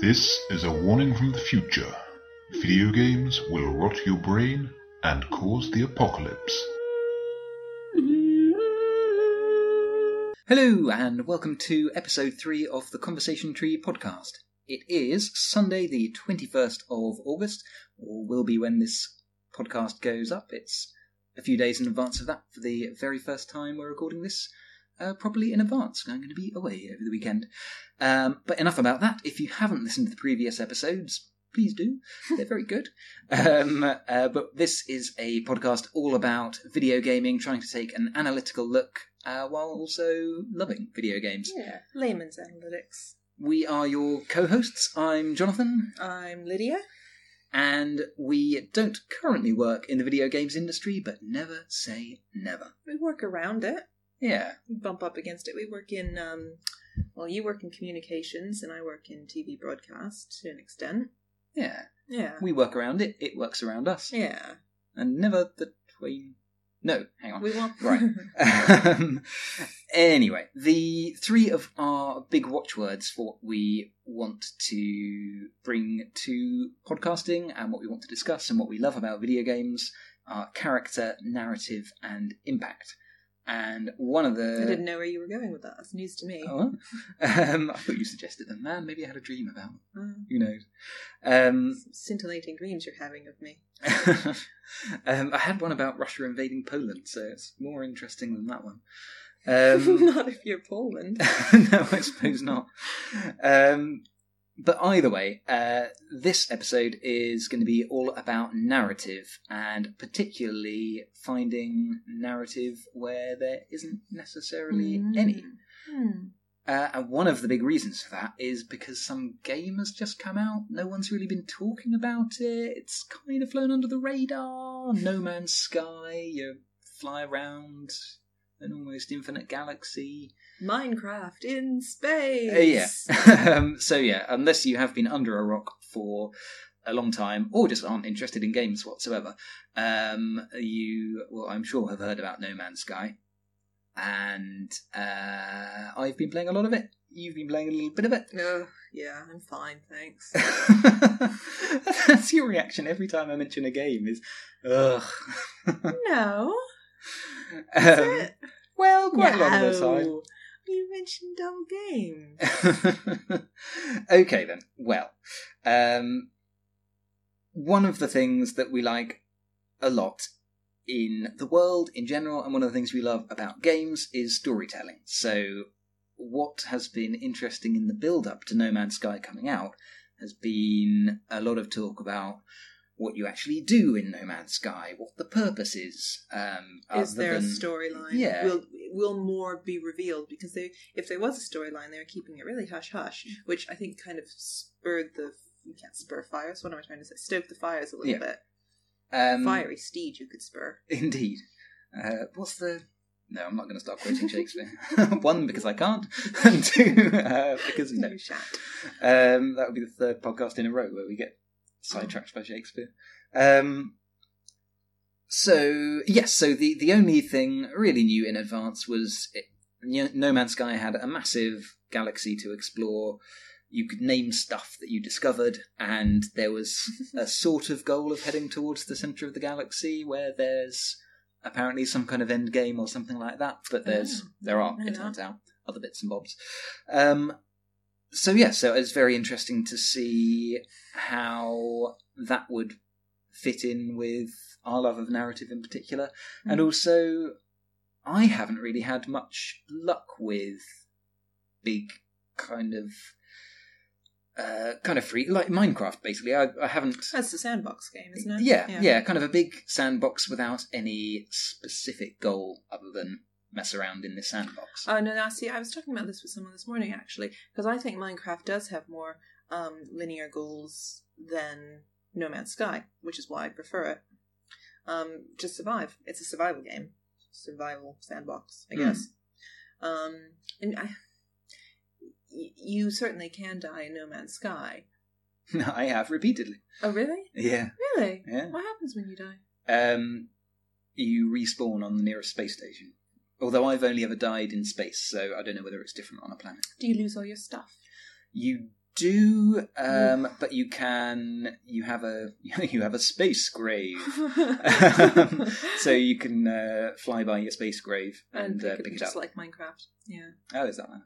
This is a warning from the future. Video games will rot your brain and cause the apocalypse. Hello, and welcome to episode 3 of the Conversation Tree podcast. It is Sunday, the 21st of August, or will be when this podcast goes up. It's a few days in advance of that for the very first time we're recording this uh, properly in advance. I'm going to be away over the weekend. Um, but enough about that. If you haven't listened to the previous episodes, please do. They're very good. Um, uh, but this is a podcast all about video gaming, trying to take an analytical look uh, while also loving video games. Yeah, layman's analytics. We are your co hosts. I'm Jonathan, I'm Lydia. and we don't currently work in the video games industry, but never say never. We work around it. Yeah, bump up against it. We work in, um, well, you work in communications and I work in TV broadcast to an extent. yeah. Yeah. We work around it, it works around us. yeah. And never the twain. No, hang on. We want. Right. um, anyway, the three of our big watchwords for what we want to bring to podcasting and what we want to discuss and what we love about video games are character, narrative, and impact. And one of the I didn't know where you were going with that. That's news to me. Oh, um, I thought you suggested them. Man, maybe I had a dream about. Uh, Who knows? Um, scintillating dreams you're having of me. um, I had one about Russia invading Poland, so it's more interesting than that one. Um, Not if you're Poland. no, I suppose not. Um, but either way, uh, this episode is going to be all about narrative, and particularly finding narrative where there isn't necessarily any. Hmm. Uh, and one of the big reasons for that is because some game has just come out. No one's really been talking about it. It's kind of flown under the radar. No Man's Sky. You fly around an almost infinite galaxy. Minecraft in space. Uh, yeah. um, so yeah, unless you have been under a rock for a long time or just aren't interested in games whatsoever, um, you well, I'm sure have heard about No Man's Sky. And uh, I've been playing a lot of it. You've been playing a little bit of it. Oh, yeah, I'm fine, thanks. That's your reaction every time I mention a game. Is ugh. no. Um, well, quite a lot of the time. You mentioned dumb games. okay then. Well, um, one of the things that we like a lot in the world in general, and one of the things we love about games is storytelling. So, what has been interesting in the build up to No Man's Sky coming out has been a lot of talk about what you actually do in No Man's Sky, what the purpose is. Um, Is there a storyline? Yeah. Will will more be revealed? Because they, if there was a storyline, they were keeping it really hush hush, which I think kind of spurred the. You can't spur fires. What am I trying to say? Stoke the fires a little Yeah. bit. Um, Fiery steed, you could spur. Indeed. Uh, what's the? No, I'm not going to start quoting Shakespeare. One because I can't, and two uh, because no. Um, that would be the third podcast in a row where we get sidetracked by Shakespeare. Um, so yes, so the the only thing really new in advance was it, No Man's Sky had a massive galaxy to explore. You could name stuff that you discovered, and there was a sort of goal of heading towards the center of the galaxy, where there's apparently some kind of end game or something like that. But there's Oh, there are, it turns out, other bits and bobs. Um, so yeah, so it's very interesting to see how that would fit in with our love of narrative in particular, and Mm. also I haven't really had much luck with big kind of uh, kind of free like Minecraft. Basically, I, I haven't. That's the sandbox game, isn't it? Yeah, yeah, kind of a big sandbox without any specific goal other than mess around in the sandbox. Oh no! Now, see, I was talking about this with someone this morning actually, because I think Minecraft does have more um, linear goals than No Man's Sky, which is why I prefer it. Um, to survive, it's a survival game, survival sandbox, I Hmm. guess. Um, and I, y- you certainly can die in No Man's Sky. I have repeatedly. Oh, really? Yeah, Really? yeah. What happens when you die? Um, you respawn on the nearest space station. Although I've only ever died in space, so I don't know whether it's different on a planet. Do you lose all your stuff? You do, um, but you can. You have a you have a space grave, um, so you can uh, fly by your space grave and, and uh, pick, pick it it just up. like Minecraft. Yeah. Oh, is that that?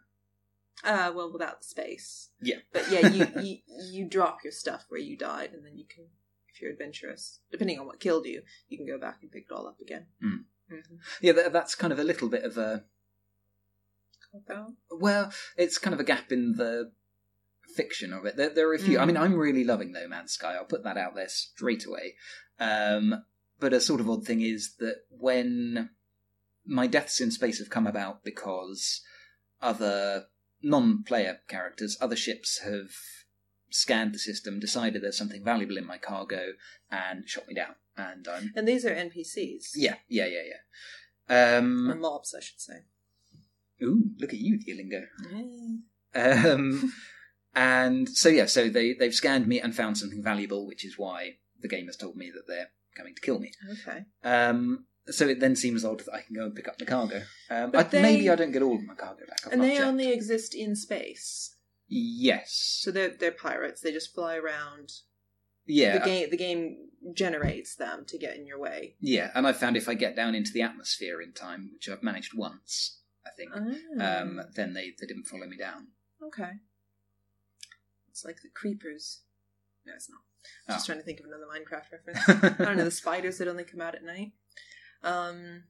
Uh, well, without the space. Yeah. But yeah, you, you you drop your stuff where you died, and then you can, if you're adventurous, depending on what killed you, you can go back and pick it all up again. Mm. Mhm. Yeah, that, that's kind of a little bit of a well, it's kind of a gap in the fiction of it. There, there are a few. I mean, Mm. I'm really loving No Man's Sky. I'll put that out there straight away. Um, but a sort of odd thing is that when my deaths in space have come about because other non-player characters, other ships have scanned the system, decided there's something valuable in my cargo, and shot me down. And I'm And these are NPCs. yeah, yeah, yeah, yeah. Or Um, mobs, I should say. ooh, look at you, Theolingo. Um, and so yeah, so they they've scanned me and found something valuable, which is why the game has told me that they're coming to kill me. Okay. Um, so it then seems odd that I can go and pick up the cargo. Um, But I, they- Maybe I don't get all of my cargo back. I've And not they checked. only exist in space. yes, So they're they're pirates. They just fly around. yeah, The game the game generates them to get in your way. yeah. And I found if I get down into the atmosphere in time, which I've managed once, I think, Ah, um, then they they didn't follow me down. okay. It's like the creepers. No, it's not. Oh. Just trying to think of another Minecraft reference. I don't know the spiders that only come out at night. Um.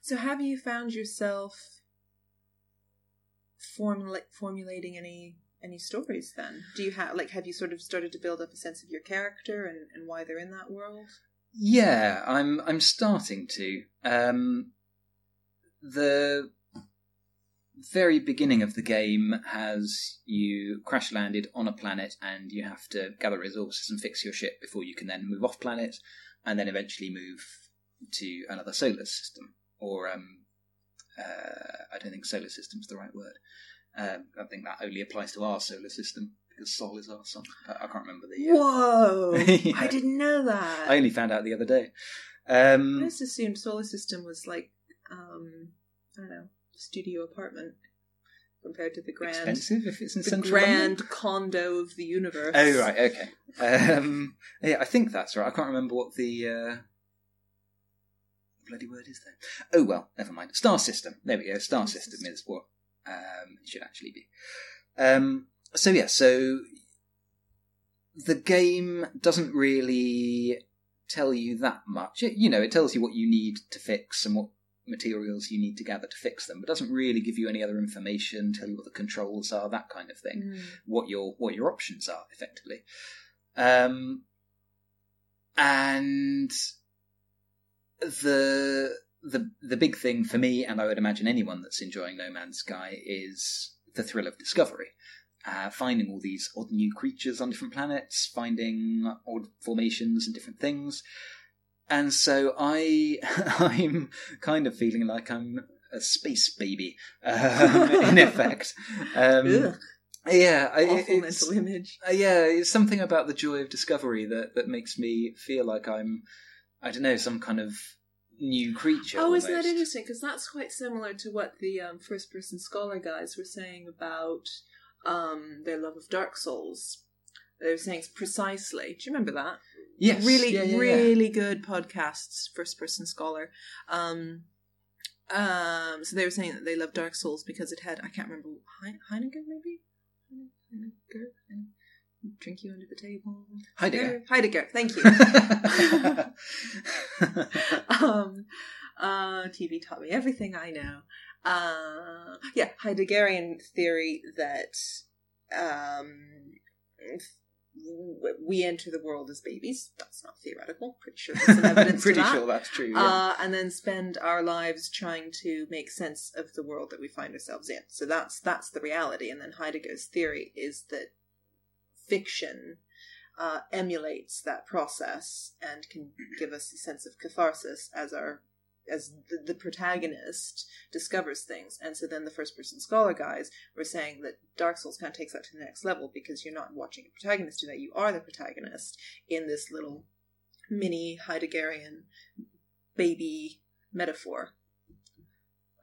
So, have you found yourself formula- formulating any any stories? Then, do you have like have you sort of started to build up a sense of your character and, and why they're in that world? Yeah, I'm I'm starting to. Um, the very beginning of the game has you crash landed on a planet and you have to gather resources and fix your ship before you can then move off planet and then eventually move to another solar system or um, uh, I don't think solar system's the right word. Um, I think that only applies to our solar system because Sol is our sun. I I can't remember the. Uh, Whoa! Yeah. I didn't know that. I only found out the other day. I Um, just assumed solar system was like um I don't know studio apartment compared to the grand expensive if it's in the central grand London. condo of the universe. Oh right, okay. Um, yeah, I think that's right. I can't remember what the uh, bloody word is there. Oh well, never mind. Star system. There we go. Star system. is what um, it should actually be. Um, so yeah, so the game doesn't really tell you that much. It- you know, it tells you what you need to fix and what materials you need to gather to fix them, but doesn't really give you any other information, tell you what the controls are, that kind of thing Mm. what your what your options are effectively um and the the the big thing for me and i would imagine anyone that's enjoying no man's sky is the thrill of discovery. Uh, finding all these odd new creatures on different planets finding odd formations and different things. And so i i'm kind of feeling like i'm a space baby um, in effect. Um, yeah, I, awful mental image. uh, yeah, it's something about the joy of discovery that, that makes me feel like I'm, I don't know, some kind of new creature. Oh, isn't that interesting? Because that's quite similar to what the um, first-person scholar guys were saying about um, their love of Dark Souls. They were saying precisely. Do you remember that? Yes, really, yeah, yeah, yeah. really good podcasts. First-person scholar. Um, um, so they were saying that they love Dark Souls because it had I can't remember Hein- Heineken maybe. Drink you under the table. Heidegger. Heidegger. Thank you. um, uh, TV taught me everything I know. Uh, yeah, Heideggerian theory that um, we enter the world as babies. That's not theoretical. Pretty sure there's some evidence Pretty that. sure that's true. Yeah. Uh, and then spend our lives trying to make sense of the world that we find ourselves in. So that's that's the reality. And then Heidegger's theory is that fiction uh, emulates that process and can give us a sense of catharsis as our as the, the protagonist discovers things. And so then the first person scholar guys were saying that Dark Souls kind of takes that to the next level because you're not watching a protagonist do that. You are the protagonist in this little mini Heideggerian baby metaphor.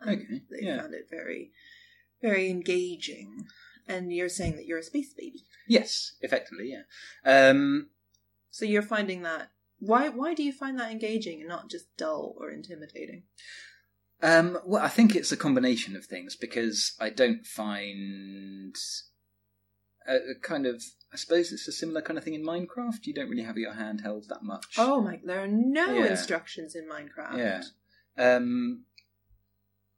Um, Okay, They yeah. found it very, very engaging. And you're saying that you're a space baby. Yes, effectively, yeah. Um, So you're finding that why why do you find that engaging and not just dull or intimidating? Um, well, I think it's a combination of things because I don't find a, a kind of. I suppose it's a similar kind of thing in Minecraft. You don't really have your hand held that much. Oh my there are no Yeah. instructions in Minecraft. yeah. Um,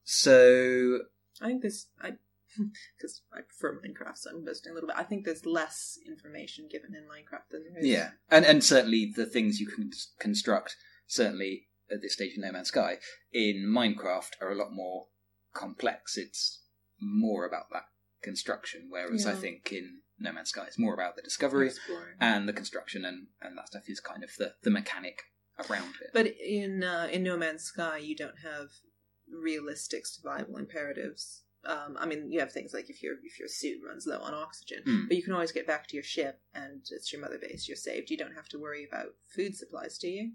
so I think this. I because I prefer Minecraft, so I'm boasting a little bit. I think there's less information given in Minecraft than there is. yeah, and and certainly the things you can construct, certainly at this stage in No Man's Sky, in Minecraft are a lot more complex. It's more about that construction, whereas I think in No Man's Sky it's more about the discovery. And the construction and, and that stuff is kind of the, the mechanic around it. But in uh, in No Man's Sky, you don't have realistic survival imperatives. Um, I mean, you have things like if your if your suit runs low on oxygen, Hmm. but you can always get back to your ship, and it's your mother base. You're saved. You don't have to worry about food supplies, do you?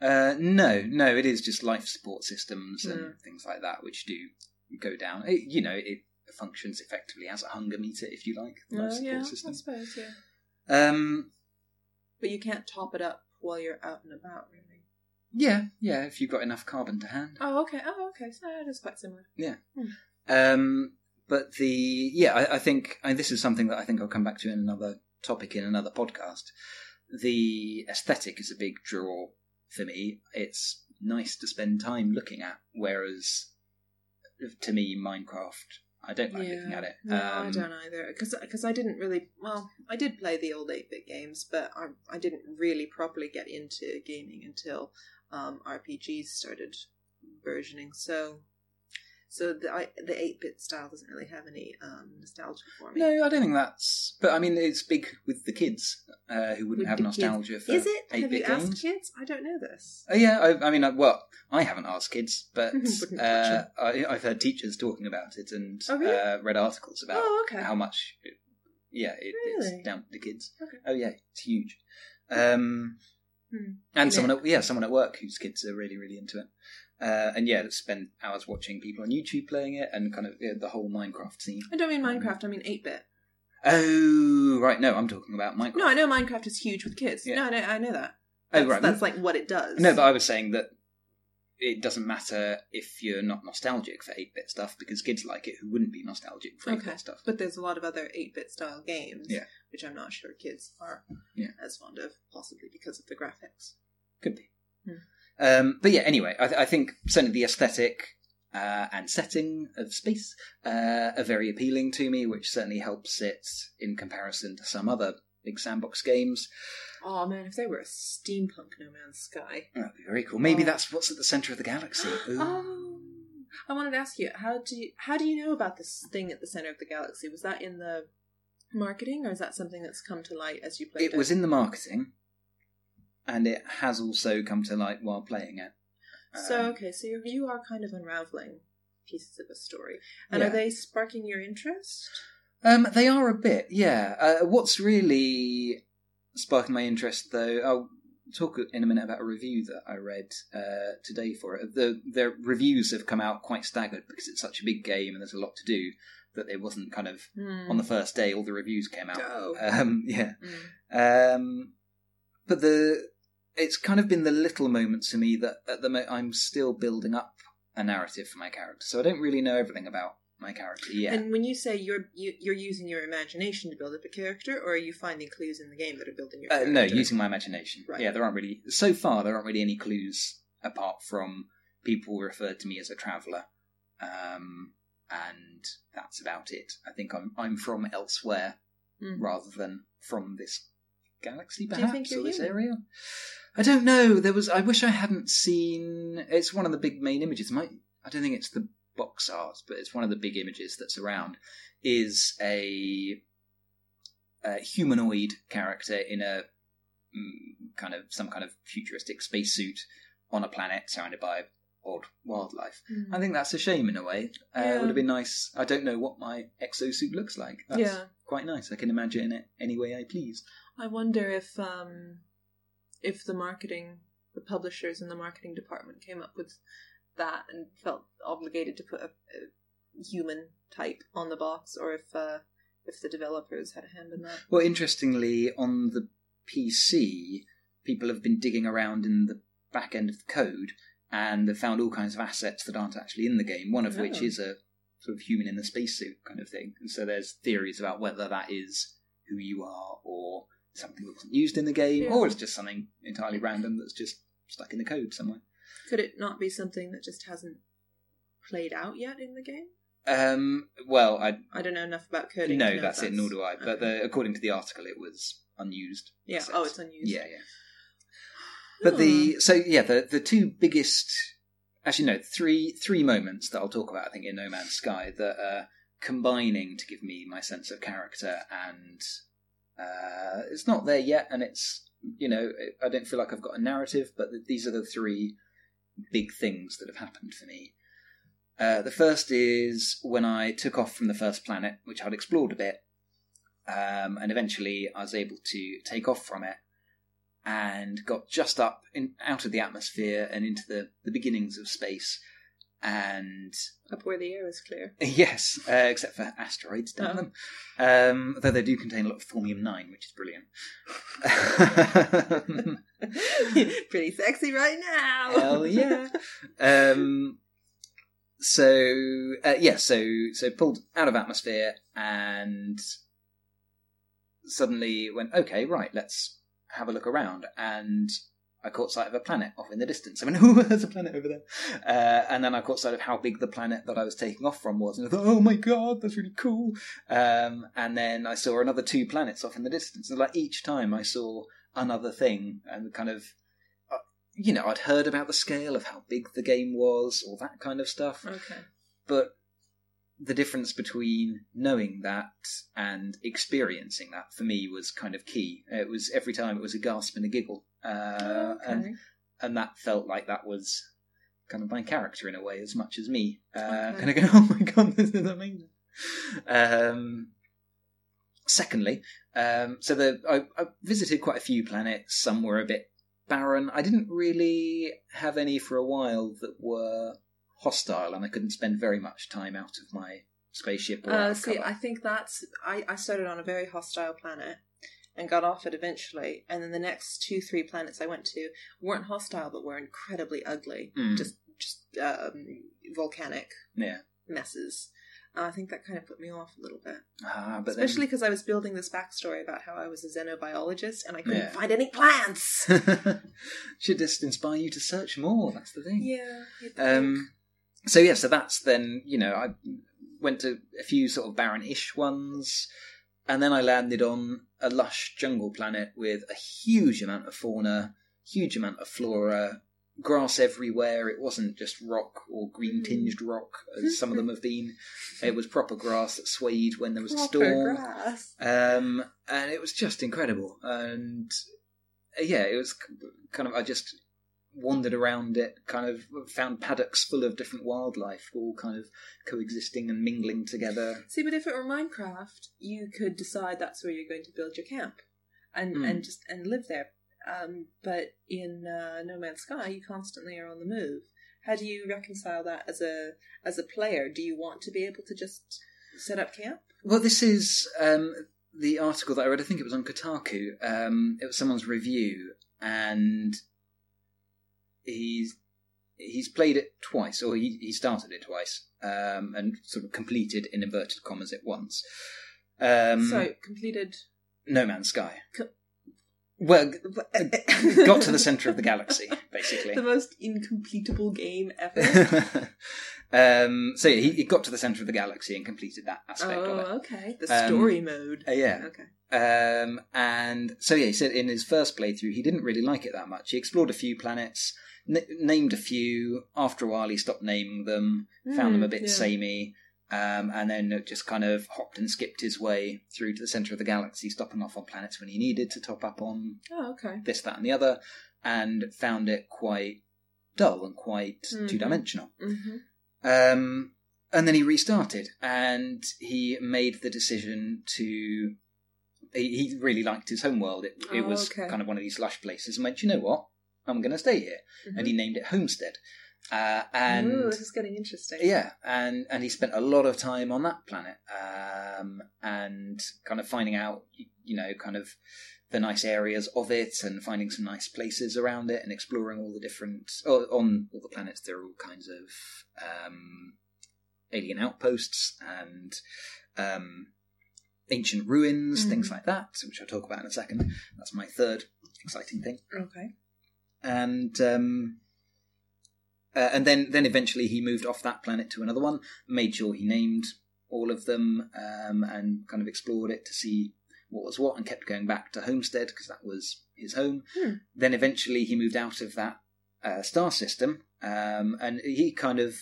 Uh, no, no, it is just life support systems and Mm. things like that which do go down. It, you know, it functions effectively as a hunger meter, if you like, the life Oh, support yeah, system. I suppose, yeah. Um, But you can't top it up while you're out and about, really. yeah, yeah, if you've got enough carbon to hand. Oh, okay. Oh, okay. So it is quite similar. Um, but the yeah, I, I think and this is something that I think I'll come back to in another topic in another podcast. The aesthetic is a big draw for me. It's nice to spend time looking at, whereas to me, Minecraft, I don't like looking at it. No, I Um, don't either. Because I didn't really. Well, I did play the old 8 bit games, but I, I didn't really properly get into gaming until um, RPGs started versioning. So. So the I, the eight bit style doesn't really have any um, nostalgia for me. No, I don't think that's. But I mean, it's big with the kids uh, who wouldn't With have the kids. nostalgia for Is it? Have you eight-bit asked kids? I don't know this. Oh yeah, I, I mean, I, well, I haven't asked kids, but Wouldn't uh, I, I've heard teachers talking about it and Oh, really? uh, read articles about Oh, okay. how much. It, yeah, it, Really? it's down to the kids. Okay. Oh yeah, it's huge. Um, Hmm. And someone, at, yeah, someone at work whose kids are really, really into it. Uh, and yeah, that spend hours watching people on YouTube playing it and kind of yeah, the whole Minecraft scene. I don't mean Minecraft. I mean eight bit. Oh right, no, I'm talking about Minecraft. No, I know Minecraft is huge with kids. Yeah. No, I know, I know that. oh That's, right, that's like what it does. No, but I was saying that it doesn't matter if you're not nostalgic for 8 bit stuff because kids like it who wouldn't be nostalgic for 8 bit Okay. stuff. But there's a lot of other 8 bit style games, Yeah. which I'm not sure kids are Yeah. as fond of, possibly because of the graphics. Could be. Hmm. Um, but yeah, anyway, I, I think certainly the aesthetic uh, and setting of space uh, are very appealing to me, which certainly helps it in comparison to some other big sandbox games. Oh man, if they were a steampunk No Man's Sky. That'd be very cool. Maybe Oh. that's what's at the centre of the galaxy. Ooh. Oh, I wanted to ask you how do you, how do you know about this thing at the center of the galaxy? Was that in the marketing, or is that something that's come to light as you played it? It was in the marketing, and it has also come to light while playing it. So Um, okay, so you you are kind of unraveling pieces of a story, and Yeah. are they sparking your interest? Um, they are a bit, yeah. Uh, what's really sparking my interest, though, I'll talk in a minute about a review that I read uh, today for it. The the reviews have come out quite staggered because it's such a big game and there's a lot to do that it wasn't kind of on the first day all the reviews came out. Oh. Um, yeah. Mm. Um, but the it's kind of been the little moments to me that at the mo- I'm still building up a narrative for my character, so I don't really know everything about my character yet. And when you say you're you, you're using your imagination to build up a character, or are you finding clues in the game that are building your Uh, character? no, using my imagination. Right. Yeah, there aren't really so far. There aren't really any clues apart from people referred to me as a traveller, um, and that's about it. I think I'm I'm from elsewhere Mm. rather than from this galaxy, perhaps, or this area. I don't know. There was. I wish I hadn't seen. It's one of the big main images. My, I don't think it's the box art, but it's one of the big images that's around. Is a, a humanoid character in a mm, kind of some kind of futuristic spacesuit on a planet surrounded by odd wildlife. Mm. I think that's a shame in a way. Uh, Yeah. It would have been nice. I don't know what my exosuit looks like. That's Yeah. quite nice. I can imagine it any way I please. I wonder if um if the marketing the publishers in the marketing department came up with that and felt obligated to put a, a human type on the box or if uh if the developers had a hand in that. Well, interestingly, on the PC, people have been digging around in the back end of the code and they've found all kinds of assets that aren't actually in the game. One of which Oh. is a sort of human in the spacesuit kind of thing. And so there's theories about whether that is who you are or something that wasn't used in the game, Yeah. or it's just something entirely random that's just stuck in the code somewhere. Could it not be something that just hasn't played out yet in the game? Um, well, I I don't know enough about coding. no, if that's it. Nor do I. But the, according to the article, it was unused. yeah. assets. Oh, it's unused. Yeah, yeah. But the so yeah, the the two biggest, actually no, three three moments that I'll talk about. I think in No Man's Sky that are combining to give me my sense of character, and uh, it's not there yet, and it's you know I don't feel like I've got a narrative, but these are the three big things that have happened for me. Uh, the first is when I took off from the first planet, which I'd explored a bit, um, and eventually I was able to take off from it and got just up in, out of the atmosphere and into the, the beginnings of space. And Up where the air is clear. yes, uh, except for asteroids, damn them. Um, though they do contain a lot of Thamium 9, which is brilliant. Pretty sexy right now. Hell yeah. Um, so uh, yeah, so so pulled out of atmosphere and suddenly went okay, right, let's have a look around and. I caught sight of a planet off in the distance. I went, oh, there's a planet over there. Uh, and then I caught sight of how big the planet that I was taking off from was. And I thought, oh my god, that's really cool. Um, and then I saw another two planets off in the distance. And like each time I saw another thing and kind of you know, I'd heard about the scale of how big the game was, all that kind of stuff. Okay. But the difference between knowing that and experiencing that for me was kind of key. It was every time it was a gasp and a giggle, uh, okay. and and that felt like that was kind of my character in a way as much as me. Uh, Okay. Kind of going, oh my god, this is amazing. Um, secondly, um, so the I, I visited quite a few planets. Some were a bit barren. I didn't really have any for a while that were hostile, and I couldn't spend very much time out of my spaceship. Or Uh, see, cover. I think that's. I, I started on a very hostile planet and got off it eventually. And then the next two, three planets I went to weren't hostile, but were incredibly ugly. Mm. Just, just um, volcanic yeah. messes. Uh, I think that kind of put me off a little bit, Ah, but especially because I was building this backstory about how I was a xenobiologist and I couldn't Yeah. find any plants. should just inspire you to search more. That's the thing. yeah. Um, so yeah, so that's then you know I went to a few sort of barren-ish ones, and then I landed on a lush jungle planet with a huge amount of fauna, huge amount of flora, grass everywhere. It wasn't just rock or green tinged rock as some of them have been. It was proper grass that swayed when there was a storm. Um, and it was just incredible. And uh, yeah, it was kind of, I just wandered around it, kind of found paddocks full of different wildlife, all kind of coexisting and mingling together. See, but if it were Minecraft, you could decide that's where you're going to build your camp, and Hmm. and just and live there. Um, but in uh, No Man's Sky, you constantly are on the move. How do you reconcile that as a as a player? Do you want to be able to just set up camp? Well, this is um, the article that I read. I think it was on Kotaku. Um, it was someone's review, and he's he's played it twice, or he he started it twice, um, and sort of completed in inverted commas it once. Um, so completed. No Man's Sky. Co- Well, got to the centre of the galaxy, basically. the most incompletable game ever. um, so yeah, he, he got to the centre of the galaxy and completed that aspect oh, of it. okay. The Um, story mode. Uh, yeah. Okay. Um, and so yeah, he said in his first playthrough he didn't really like it that much. He explored a few planets, n- named a few. After a while, he stopped naming them, found them a Mm, bit yeah. samey, um, and then just kind of hopped and skipped his way through to the centre of the galaxy, stopping off on planets when he needed to top up on Oh, okay. this, that, and the other, and found it quite dull and quite Mhm. two dimensional. hmm Um, and then he restarted, and he made the decision to. He, he really liked his homeworld. It, it Oh, was okay. kind of one of these lush places, and went, "You know what? I'm going to stay here." Mm-hmm. And he named it Homestead. Uh, and Ooh, this is getting interesting. yeah, and and he spent a lot of time on that planet, um, and kind of finding out, you know, kind of the nice areas of it, and finding some nice places around it, and exploring all the different. Oh, on all the planets, there are all kinds of um, alien outposts and um, ancient ruins, things Mhm. like that, which I'll talk about in a second. That's my third exciting thing Okay. And um, uh, and then then eventually he moved off that planet to another one. Made sure he named all of them um, and kind of explored it to see what was what, and kept going back to Homestead because that was his home. Hmm. Then eventually he moved out of that uh, star system, um, and he kind of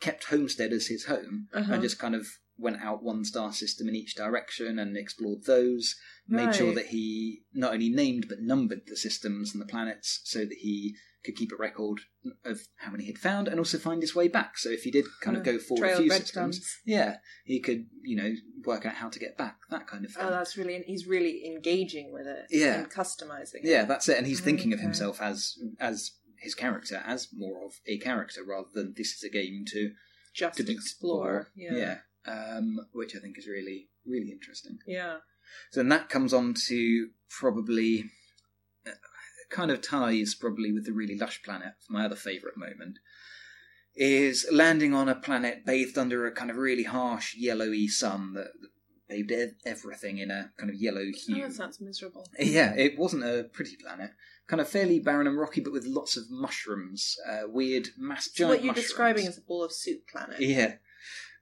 kept Homestead as his home, Uh-huh. and just kind of went out one star system in each direction and explored those. Made sure that he not only named but numbered the systems and the planets so that he could keep a record of how many he'd found and also find his way back. So if he did kind of go forward trail a few systems, yeah, he could, you know, work out how to get back, that kind of oh, thing. Oh, that's really. He's really engaging with it. Yeah. And customizing. yeah, It. that's it. And he's thinking of himself as as his character, as more of a character rather than this is a game to Just to explore. Yeah. Yeah. Um, which I think is really, really interesting. Yeah. So then that comes on to probably uh, kind of ties probably with the really lush planet. My other favourite moment is landing on a planet bathed under a kind of really harsh yellowy sun that bathed ev- everything in a kind of yellow Oh, hue. that sounds miserable. Yeah, it wasn't a pretty planet. Kind of fairly barren and rocky, but with lots of mushrooms, uh, weird mass So giant what you're mushrooms. describing is a ball of soup planet. Yeah.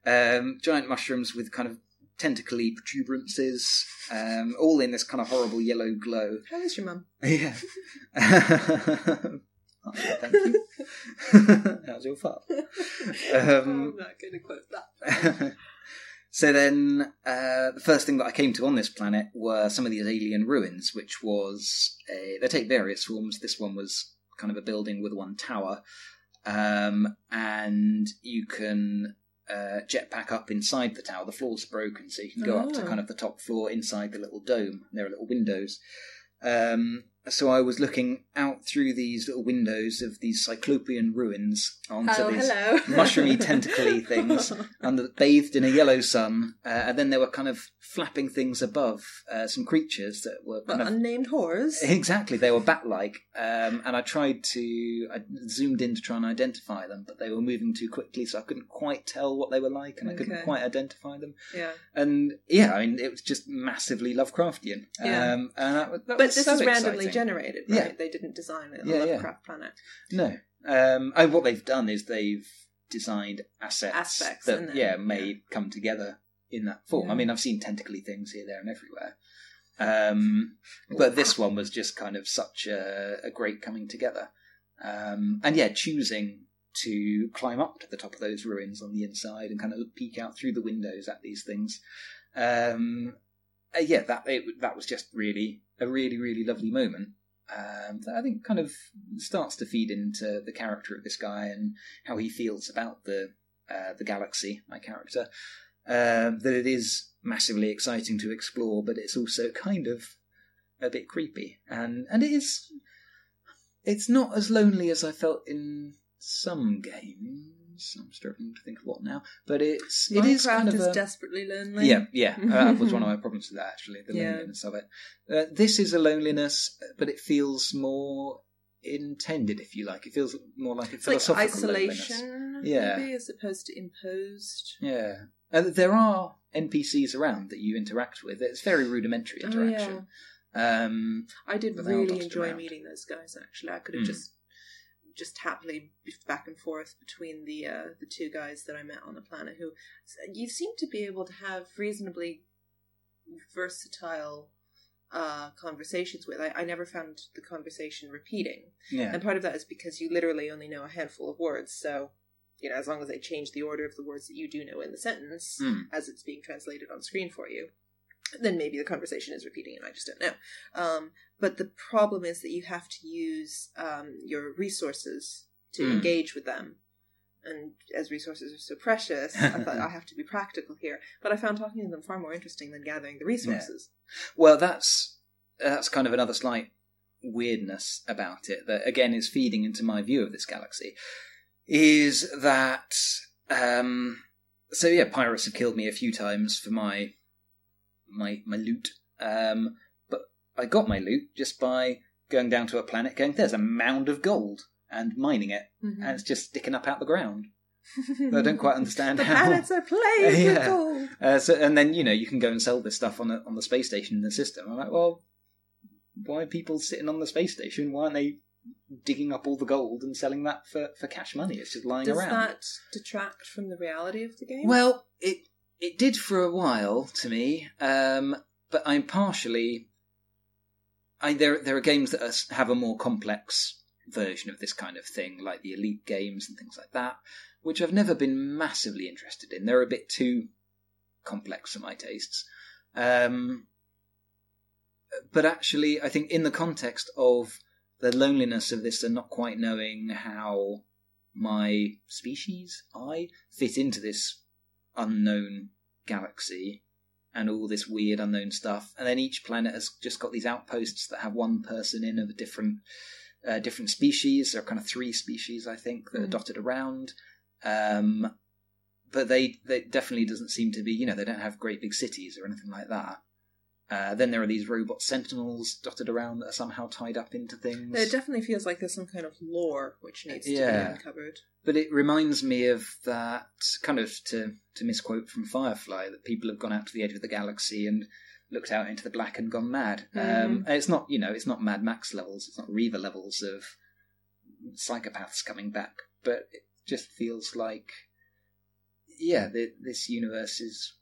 Um, giant mushrooms with kind of tentacly protuberances, um, all in this kind of horrible yellow glow. How is your mum? Yeah. Oh, thank you. How's your fart? Um, I'm not going to quote that. so then, uh, the first thing that I came to on this planet were some of these alien ruins, which was a, they take various forms. This one was kind of a building with one tower, um, and you can uh, jetpack up inside the tower. The floor's broken, so you can go up to Oh. kind of the top floor inside the little dome. There are little windows. Um, so I was looking out through these little windows of these cyclopean ruins onto oh, these hello. mushroomy tentacly things under bathed in a yellow sun, uh, and then there were kind of flapping things above, uh, some creatures that were kind of unnamed horrors. exactly they were bat-like, um, and I tried to I zoomed in to try and identify them, but they were moving too quickly, so I couldn't quite tell what they were like, and I couldn't quite identify them. yeah. And yeah, I mean, it was just massively Lovecraftian. Yeah. Um, and that, that But this so is randomly exciting. Generated, right? Yeah. They didn't design it on Yeah, a yeah. Planet. No. Um, and what they've done is they've designed assets, Aspects that yeah may come together in that form. Yeah. I mean, I've seen tentacly things here, there, and everywhere. Um, but this one was just kind of such a, a great coming together. Um, and yeah, choosing to climb up to the top of those ruins on the inside and kind of peek out through the windows at these things. Um, uh, yeah, that it, that was just really a really really lovely moment. Um, that I think kind of starts to feed into the character of this guy and how he feels about the uh, the galaxy. My character um, that it is massively exciting to explore, but it's also kind of a bit creepy, and and it is. It's not as lonely as I felt in some games. I'm struggling to think of what now, but it's it is Minecraft kind of is a, desperately lonely. yeah, yeah. Uh, that was one of my problems with that, actually, the Yeah. loneliness of it. Uh, this is a loneliness, but it feels more intended, if you like. It feels more like a It's like philosophical loneliness. isolation, Yeah. maybe, as opposed to imposed. Yeah. Uh, there are NPCs around that you interact with. It's very rudimentary Oh, interaction. Um, I did But they all really enjoy around. meeting those guys. Actually, I could have Mm. just just happily back and forth between the uh, the two guys that I met on the planet. Who you seem to be able to have reasonably versatile uh, conversations with. I, I never found the conversation repeating, yeah. and part of that is because you literally only know a handful of words. So, you know, as long as they change the order of the words that you do know in the sentence Mm. as it's being translated on screen for you, then maybe the conversation is repeating and I just don't know. Um, but the problem is that you have to use um, your resources to Mm. engage with them. And as resources are so precious, I thought I have to be practical here. But I found talking to them far more interesting than gathering the resources. Well, that's that's kind of another slight weirdness about it that again is feeding into my view of this galaxy. is that um, so yeah, pirates have killed me a few times for my my my loot. Um, but I got my loot just by going down to a planet, going there's a mound of gold, and mining it, Mhm. and it's just sticking up out the ground. I don't quite understand the how. planets are plagued with Yeah. gold. Uh, so, and then you know you can go and sell this stuff on the on the space station in the system. I'm like, well, why are people sitting on the space station? Why aren't they digging up all the gold and selling that for, for cash money? It's just lying Does around. Does that detract from the reality of the game? Well, it it did for a while to me, um, but I'm partially. I there there are games that are, have a more complex version of this kind of thing, like the Elite games and things like that, which I've never been massively interested in. They're a bit too complex for my tastes. Um, but actually, I think in the context of the loneliness of this and not quite knowing how my species, I, fit into this unknown galaxy and all this weird unknown stuff. And then each planet has just got these outposts that have one person in of a different uh, different species. There are kind of three species, I think, that are Mm. dotted around. Um, but they, they definitely doesn't seem to be, you know, they don't have great big cities or anything like that. Uh, then there are these robot sentinels dotted around that are somehow tied up into things. it definitely feels like there's some kind of lore which needs to be uncovered. But it reminds me of that kind of to to misquote from Firefly that people have gone out to the edge of the galaxy and looked out into the black and gone mad. Um, Mhm. and it's not you know it's not Mad Max levels, it's not Reaver levels of psychopaths coming back, but it just feels like yeah, the, this universe is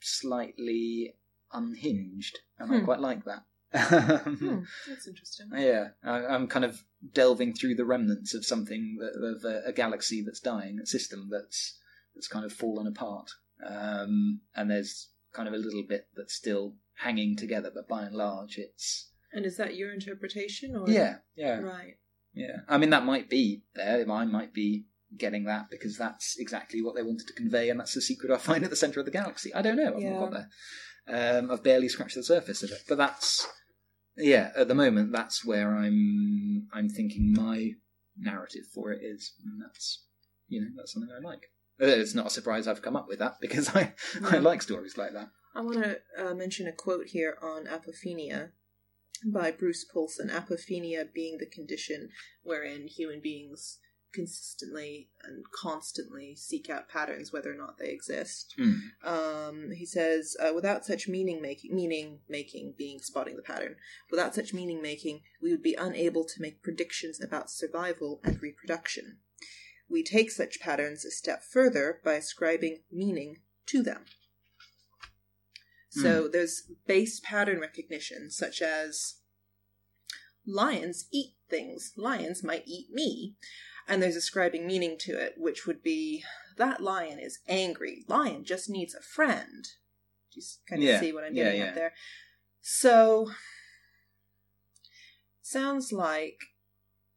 slightly unhinged, and I Hmm. quite like that. Hmm, that's interesting. Yeah, I, I'm kind of delving through the remnants of something that, of a, a galaxy that's dying, a system that's that's kind of fallen apart, um, and there's kind of a little bit that's still hanging together, but by and large, it's And is that your interpretation, or yeah, yeah, right? yeah. I mean, that might be there. I might be getting that because that's exactly what they wanted to convey, and that's the secret I find at the center of the galaxy. I don't know. I've Yeah. not got there. Um, I've barely scratched the surface of it, but that's yeah. At the moment, that's where I'm. I'm thinking my narrative for it is, and that's you know that's something I like. Uh, It's not a surprise I've come up with that because I I like stories like that. I want to uh, mention a quote here on apophenia by Bruce Polson. Apophenia being the condition wherein human beings consistently and constantly seek out patterns, whether or not they exist. Hmm. Um, he says, uh, without such meaning making, meaning making being spotting the pattern, without such meaning making, we would be unable to make predictions about survival and reproduction. We take such patterns a step further by ascribing meaning to them. So there's base pattern recognition, such as lions eat things. Lions might eat me. And there's ascribing meaning to it, which would be that lion is angry. Lion just needs a friend. Do you kind of Yeah, see what I'm getting yeah. at there? So, sounds like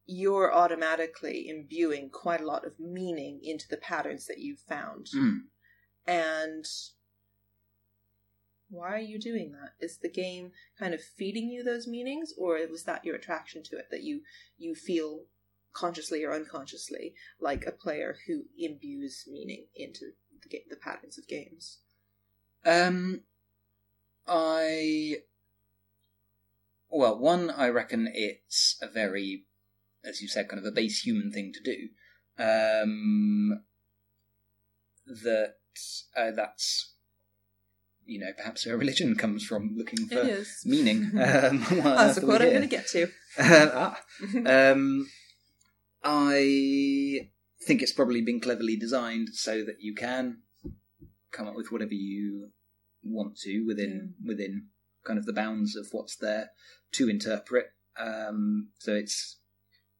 you're automatically imbuing quite a lot of meaning into the patterns that you've found. Hmm. And why are you doing that? Is the game kind of feeding you those meanings, or was that your attraction to it that you you feel consciously or unconsciously like a player who imbues meaning into the, ga- the patterns of games? Um, I well, one, I reckon it's a very, as you said, kind of a base human thing to do. Um, that uh, that's you know perhaps where religion comes from, looking for meaning. Um, what That's quote I'm going to get to. ah, um, I think it's probably been cleverly designed so that you can come up with whatever you want to within within kind of the bounds of what's there to interpret. Um, so it's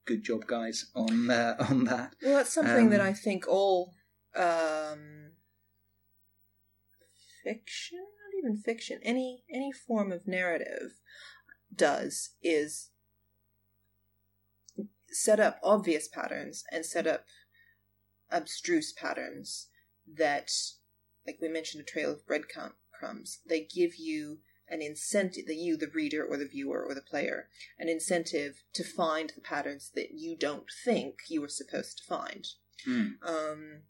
good job, guys, on uh, on that. Well, that's something that Um, I think all um, fiction, not even fiction, any any form of narrative does is set up obvious patterns and set up abstruse patterns that, like we mentioned, a trail of breadcrumbs. They give you an incentive, that you, the reader or the viewer or the player, an incentive to find the patterns that you don't think you were supposed to find. Hmm. Um,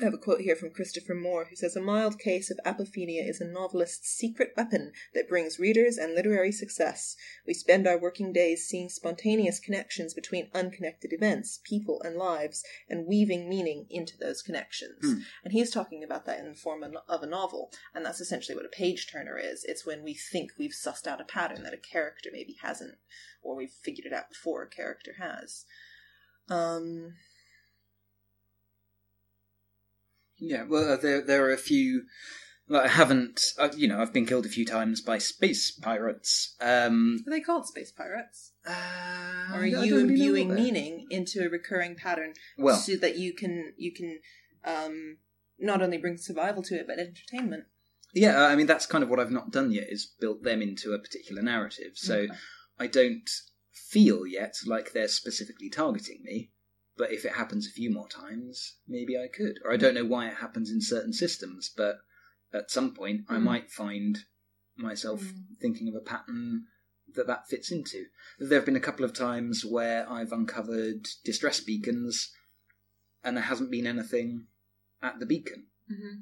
I have a quote here from Christopher Moore who says A mild case of apophenia is a novelist's secret weapon that brings readers and literary success. We spend our working days seeing spontaneous connections between unconnected events, people, and lives, and weaving meaning into those connections. Hmm. And he's talking about that in the form of of a novel, and that's essentially what a page turner is. It's when we think we've sussed out a pattern that a character maybe hasn't, or we've figured it out before a character has. Um, Yeah, well, uh, there there are a few. Well, I haven't, uh, you know, I've been killed a few times by space pirates. Um, are they called space pirates? uh, Or are I you really imbuing meaning into a recurring pattern Well, so that you can you can um, not only bring survival to it but entertainment? yeah, I mean that's kind of what I've not done yet is built them into a particular narrative. So. I don't feel yet like they're specifically targeting me. But if it happens a few more times, maybe I could. Or I don't know why it happens in certain systems, but at some point I Mm. might find myself Mm. thinking of a pattern that that fits into. There have been a couple of times where I've uncovered distress beacons, and there hasn't been anything at the beacon. Mm-hmm.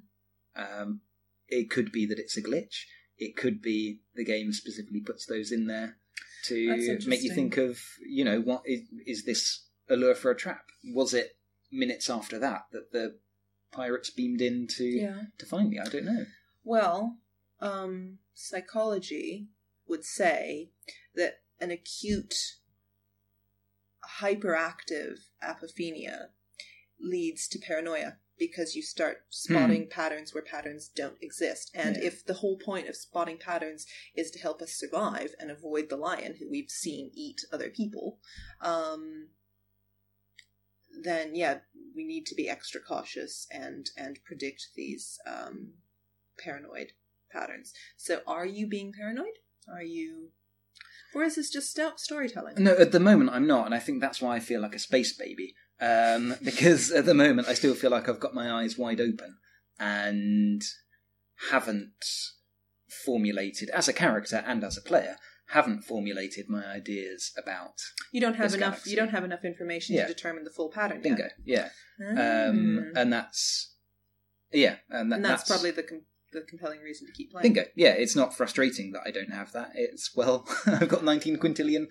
Um, it could be that it's a glitch. It could be the game specifically puts those in there to make you think of, you know, what is, is this a lure for a trap? Was it minutes after that that the pirates beamed in to Yeah. to find me? I don't know. Well, um, psychology would say that an acute hyperactive apophenia leads to paranoia because you start spotting patterns where patterns don't exist. And Yeah. if the whole point of spotting patterns is to help us survive and avoid the lion who we've seen eat other people, um, then yeah, we need to be extra cautious and and predict these um, paranoid patterns. So, are you being paranoid? Are you, or is this just stout storytelling? No, at the moment I'm not, and I think that's why I feel like a space baby. Um, because at the moment I still feel like I've got my eyes wide open and haven't formulated as a character and as a player haven't formulated my ideas about You don't have enough. galaxy. You don't have enough information Yeah. to determine the full pattern. bingo. Yet. Yeah, um, Mm. and that's yeah, and, that, and that's, probably the com- the compelling reason to keep playing. bingo. Yeah, it's not frustrating that I don't have that. It's well, I've got 19 quintillion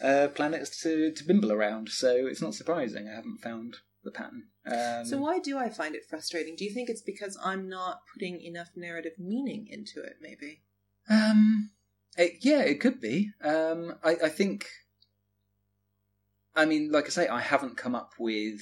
uh, planets to to bimble around, so it's not surprising I haven't found the pattern. Um, So why do I find it frustrating? Do you think it's because I'm not putting enough narrative meaning into it? Maybe. Um, it, yeah, it could be. Um, I, I think. I mean, like I say, I haven't come up with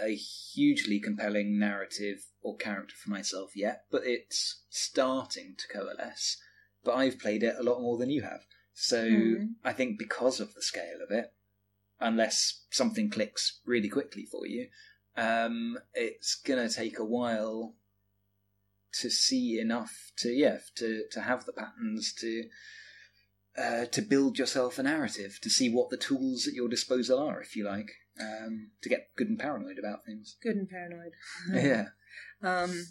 a hugely compelling narrative or character for myself yet, but it's starting to coalesce. But I've played it a lot more than you have, so Hmm. I think because of the scale of it, unless something clicks really quickly for you, um, it's gonna take a while to see enough to yeah to to have the patterns to uh, to build yourself a narrative to see what the tools at your disposal are if you like um, to get good and paranoid about things Good and paranoid. yeah Um,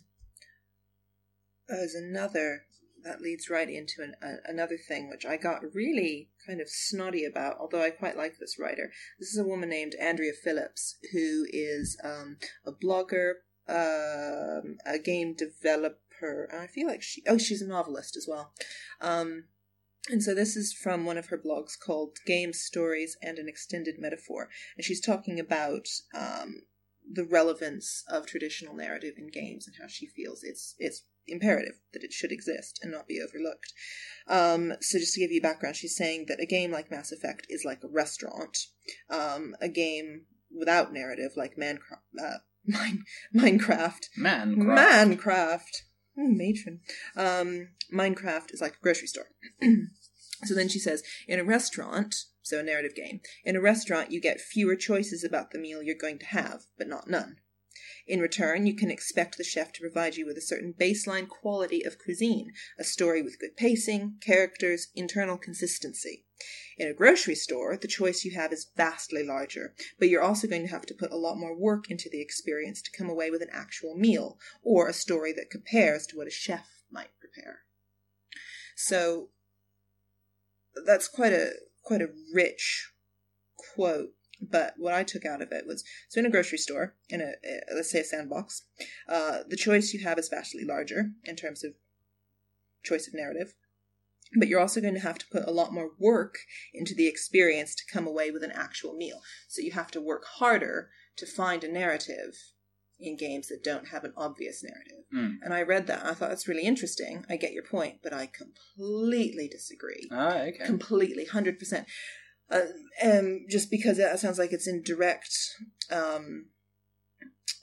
there's another that leads right into an, a, another thing which I got really kind of snotty about, although I quite like this writer. This is a woman named Andrea Phillips, who is um, a blogger, um, a game developer. I feel like she, oh, she's a novelist as well. Um, and so this is from one of her blogs called Game Stories and an Extended Metaphor. And she's talking about um, the relevance of traditional narrative in games and how she feels it's it's imperative that it should exist and not be overlooked. Um, so just to give you background, she's saying that a game like Mass Effect is like a restaurant. Um, a game without narrative, like Mancra- uh, Mine- Minecraft, Minecraft, matron. Um, Minecraft is like a grocery store. so then she says, in a restaurant, so a narrative game, in a restaurant you get fewer choices about the meal you're going to have, but not none. In return, you can expect the chef to provide you with a certain baseline quality of cuisine, a story with good pacing, characters, internal consistency. In a grocery store, the choice you have is vastly larger, but you're also going to have to put a lot more work into the experience to come away with an actual meal, or a story that compares to what a chef might prepare. So that's quite a quite a rich quote But what I took out of it was so in a grocery store, in a, a let's say a sandbox, uh, the choice you have is vastly larger in terms of choice of narrative. But you're also going to have to put a lot more work into the experience to come away with an actual meal. So you have to work harder to find a narrative in games that don't have an obvious narrative. Mm. And I read that. I thought that's really interesting. I get your point, but I completely disagree. Ah, okay. Completely, 100%. Uh, um, just because that sounds like it's in direct, um,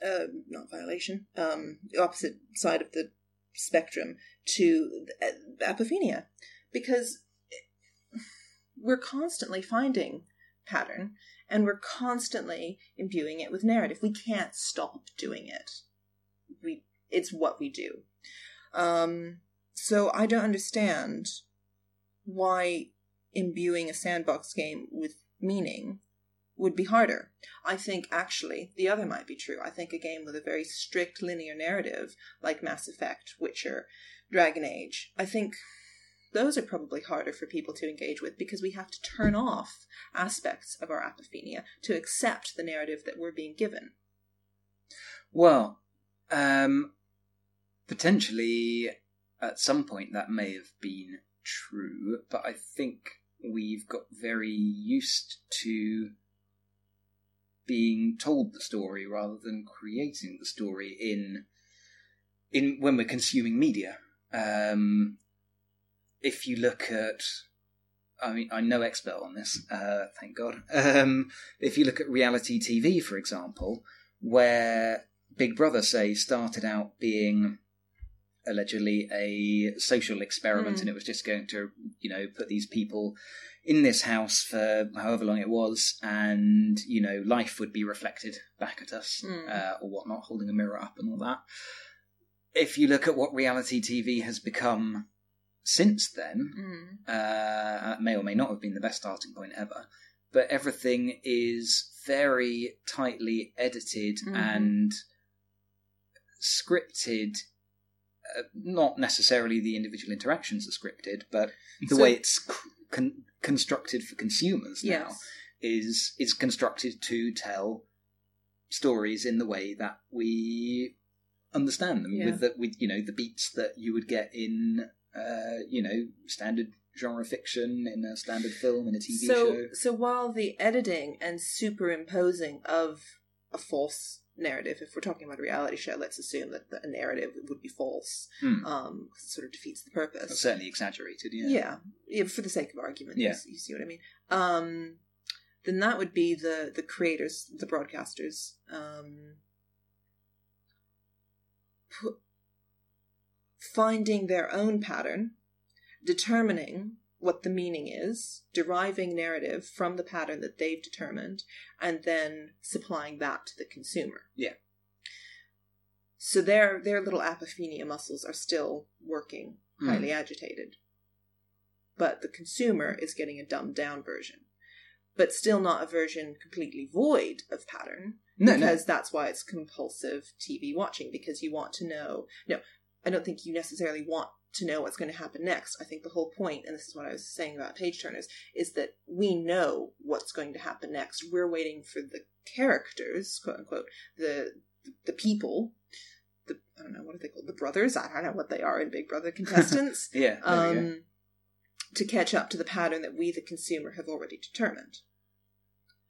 uh, not violation, um, the opposite side of the spectrum to uh, apophenia. Because we're constantly finding pattern and we're constantly imbuing it with narrative. We can't stop doing it. We it's what we do. Um, so I don't understand why imbuing a sandbox game with meaning would be harder. I think actually the other might be true. I think a game with a very strict linear narrative like Mass Effect, Witcher, Dragon Age, I think those are probably harder for people to engage with because we have to turn off aspects of our apophenia to accept the narrative that we're being given. Well, um, potentially at some point that may have been true, but I think we've got very used to being told the story rather than creating the story in in when we're consuming media. Um, if you look at I mean, I'm no expert on this, uh, thank God. Um, if you look at reality TV, for example, where Big Brother, say, started out being allegedly a social experiment Mm. and it was just going to, you know, put these people in this house for however long it was and, you know, life would be reflected back at us Mm. uh, or whatnot, holding a mirror up and all that. If you look at what reality TV has become since then, Mm. uh, may or may not have been the best starting point ever, but everything is very tightly edited Mhm. and scripted. Uh, not necessarily the individual interactions are scripted, but the So- way it's con- constructed for consumers now Yes. is is constructed to tell stories in the way that we understand them Yeah. with the with you know the beats that you would get in uh, you know standard genre fiction in a standard film in a TV so, show. so while the editing and superimposing of a false narrative, if we're talking about a reality show, let's assume that the, a narrative would be false, Hmm. um, it sort of defeats the purpose. certainly exaggerated, yeah. yeah. yeah, for the sake of argument. you Yeah. s- you, see what I mean. Um, then that would be the the creators, the broadcasters, um, finding their own pattern, determining what the meaning is, deriving narrative from the pattern that they've determined, and then supplying that to the consumer. Yeah. So their their little apophenia muscles are still working, Hmm. highly agitated. But the consumer is getting a dumbed down version. But still not a version completely void of pattern No, no. because that's why it's compulsive TV watching because you want to know. No, I don't think you necessarily want to know what's going to happen next. I think the whole point, and this is what I was saying about page turners, is that we know what's going to happen next. We're waiting for the characters, quote unquote, the the people. The, I don't know what are they called, the brothers. I don't know what they are in Big Brother contestants. Yeah, there we go. um, to catch up to the pattern that we, the consumer, have already determined.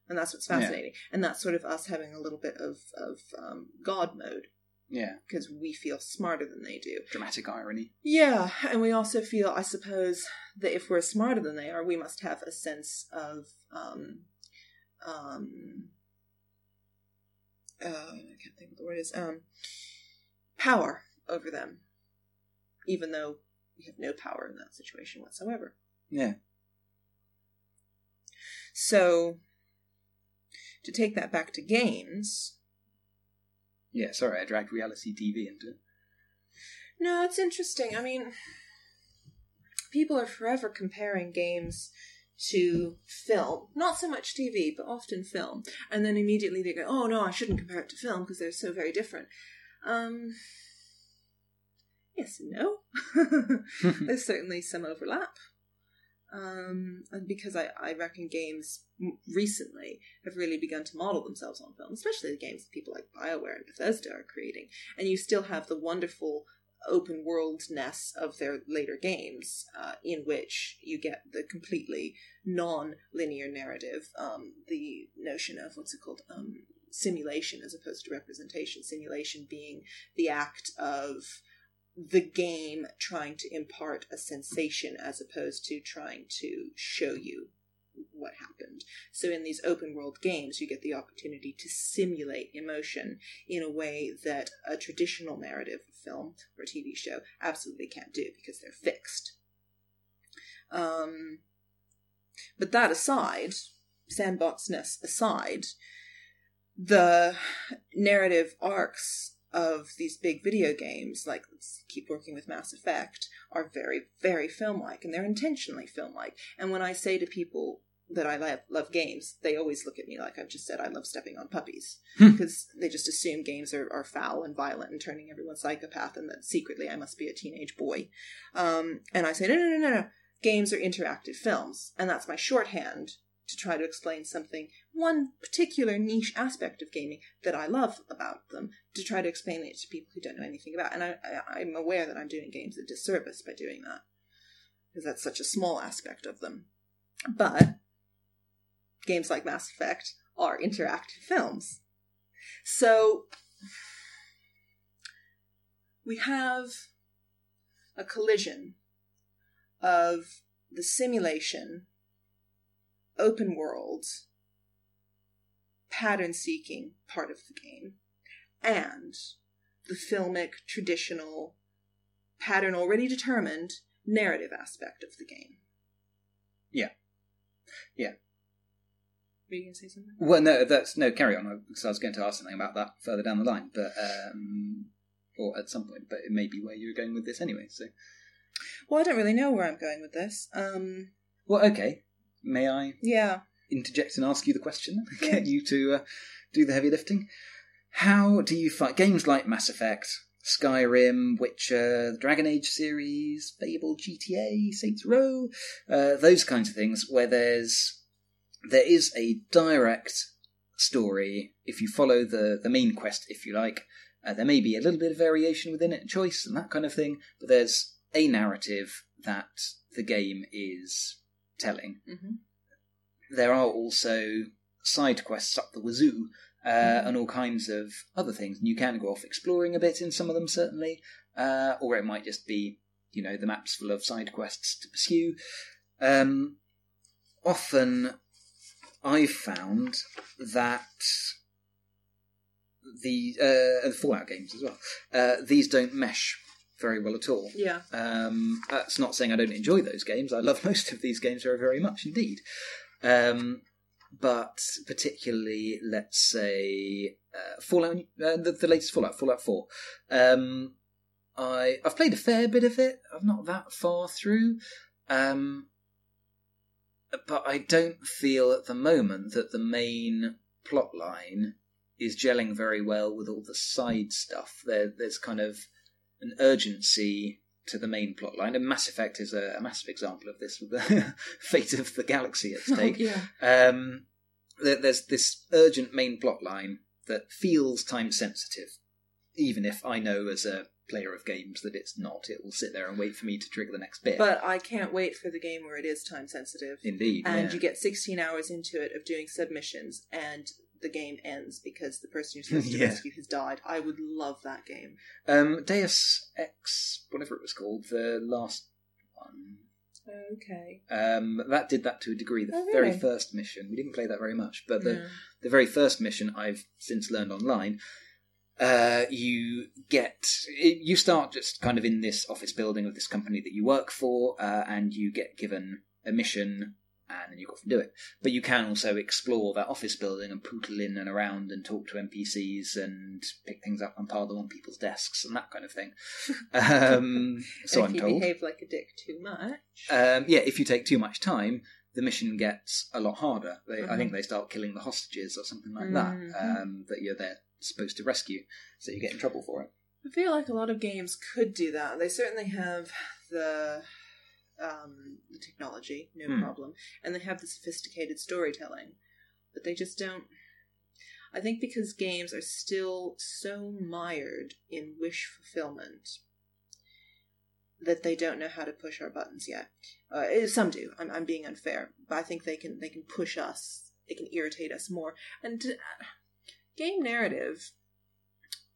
And that's what's Yeah. fascinating. And that's sort of us having a little bit of, of um, God mode yeah, because we feel smarter than they do. dramatic irony. Yeah, and we also feel, I suppose, that if we're smarter than they are, we must have a sense of, um, um, uh, I can't think what the word is, um, power over them, even though we have no power in that situation whatsoever. Yeah, So, to take that back to games, yeah. Sorry, I dragged reality TV into it. No, it's interesting. I mean, people are forever comparing games to film. Not so much TV, but often film. And then immediately they go, oh no, I shouldn't compare it to film because they're so very different. Um, yes and no. There's certainly some overlap. Um, and because I, I reckon games recently have really begun to model themselves on film, especially the games that people like BioWare and Bethesda are creating. And you still have the wonderful open worldness of their later games, uh, in which you get the completely non linear narrative, um, the notion of what's it called? Um, simulation as opposed to representation. Simulation being the act of the game trying to impart a sensation as opposed to trying to show you what happened. So in these open world games, you get the opportunity to simulate emotion in a way that a traditional narrative film or TV show absolutely can't do because they're fixed. Um, but that aside, sandboxness aside, the narrative arcs of these big video games, like let's keep working with Mass Effect, are very, very film like, and they're intentionally film like. And when I say to people that I love, love games, they always look at me like I've just said I love stepping on puppies. Hmm. Because they just assume games are, are foul and violent and turning everyone psychopath, and that secretly I must be a teenage boy. Um, and I say, no, no, no, no, no. Games are interactive films. And that's my shorthand to try to explain something, one particular niche aspect of gaming that I love about them, to try to explain it to people who don't know anything about. And I, I, I'm aware that I'm doing games a disservice by doing that, because that's such a small aspect of them. But games like Mass Effect are interactive films. So we have a collision of the simulation open world, pattern seeking part of the game, and the filmic, traditional, pattern already determined narrative aspect of the game. Yeah. Yeah. Were you going to say something? Well, no, that's no carry on because I was going to ask something about that further down the line, but um, or at some point, but it may be where you're going with this anyway. So, Well, I don't really know where I'm going with this. Um, well, okay. May I yeah. interject and ask you the question? Get you to uh, do the heavy lifting. How do you find games like Mass Effect, Skyrim, Witcher, the Dragon Age series, Fable, GTA, Saints Row, uh, those kinds of things, where there's there is a direct story. If you follow the the main quest, if you like, uh, there may be a little bit of variation within it, choice and that kind of thing, but there's a narrative that the game is telling hmm there are also side quests up the wazoo uh, Mhm. and all kinds of other things. And you can go off exploring a bit in some of them, certainly, uh, or it might just be, you know, the map's full of side quests to pursue. Um, often, I've found that the uh, Fallout games as well. Uh, these don't mesh very well at all. Yeah. Um, that's not saying I don't enjoy those games. I love most of these games very, very much indeed. Um, but particularly, let's say uh, Fallout, uh, the, the latest Fallout, Fallout Four. Um, I I've played a fair bit of it. I'm not that far through, um, but I don't feel at the moment that the main plot line is gelling very well with all the side stuff. There, there's kind of an urgency to the main plot line, and Mass Effect is a, a massive example of this with the fate of the galaxy at stake. yeah. Um, there, there's this urgent main plot line that feels time sensitive, even if I know as a player of games that it's not. It will sit there and wait for me to trigger the next bit. But I can't wait for the game where it is time sensitive. Indeed, and yeah. you get 16 hours into it of doing submissions and the game ends because the person you're supposed to Yeah. rescue has died. I would love that game. um, Deus Ex, whatever it was called, the last one. Okay. Um, that did that to a degree. The Oh, very really? first mission, we didn't play that very much, but the Yeah. the very first mission I've since learned online, uh, you get you start just kind of in this office building of this company that you work for, uh, and you get given a mission, and then you go off and do it. But you can also explore that office building and pootle in and around and talk to NPCs and pick things up and pile them on people's desks and that kind of thing. Um, so and I'm told. if you behave like a dick too much. Um, yeah, if you take too much time, the mission gets a lot harder. They, I Mhm. think they start killing the hostages or something like that Mhm. um, that you're there supposed to rescue, so you get in trouble for it. I feel like a lot of games could do that. They certainly have the um, the technology, no Hmm. problem, and they have the sophisticated storytelling, but they just don't. I think because games are still so mired in wish fulfillment that they don't know how to push our buttons yet. Uh, eh, some do. I'm, I'm being unfair, but I think they can they can push us. They can irritate us more. And uh, game narrative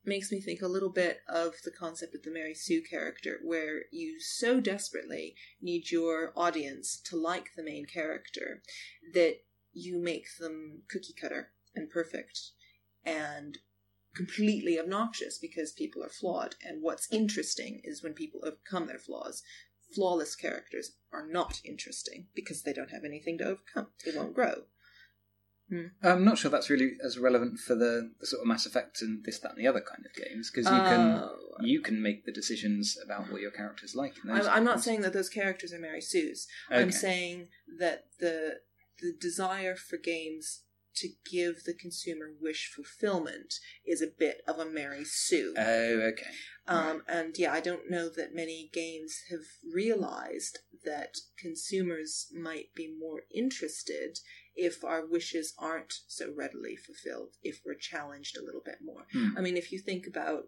makes me think a little bit of the concept of the Mary Sue character, where you so desperately need your audience to like the main character that you make them cookie cutter and perfect and completely obnoxious because people are flawed. And what's interesting is when people overcome their flaws. Flawless characters are not interesting because they don't have anything to overcome. They won't grow. I'm not sure that's really as relevant for the, the sort of Mass Effect and this, that, and the other kind of games because you can Oh. you can make the decisions about what your character's like. In those I'm, I'm not saying that those characters are Mary Sue's. Okay. I'm saying that the the desire for games to give the consumer wish fulfillment is a bit of a Mary Sue. Oh, okay. Um, and yeah, I don't know that many games have realized that consumers might be more interested if our wishes aren't so readily fulfilled, if we're challenged a little bit more. Hmm. I mean, if you think about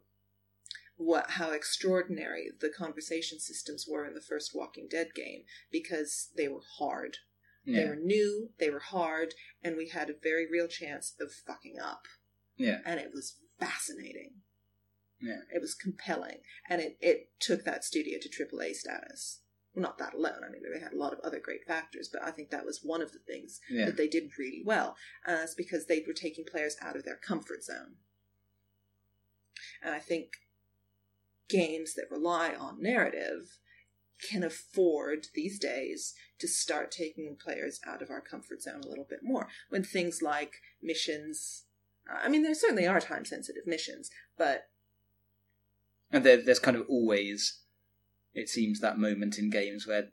what how extraordinary the conversation systems were in the first Walking Dead game because they were hard. They were new, they were hard, and we had a very real chance of fucking up Yeah. and it was fascinating. Yeah. It was compelling, and it, it took that studio to AAA status. Not that alone. I mean, they had a lot of other great factors, but I think that was one of the things Yeah. that they did really well. Uh, and that's because they were taking players out of their comfort zone. And I think games that rely on narrative can afford these days to start taking players out of our comfort zone a little bit more. When things like missions, uh, I mean, there certainly are time sensitive missions, but And there, there's kind of always, it seems, that moment in games where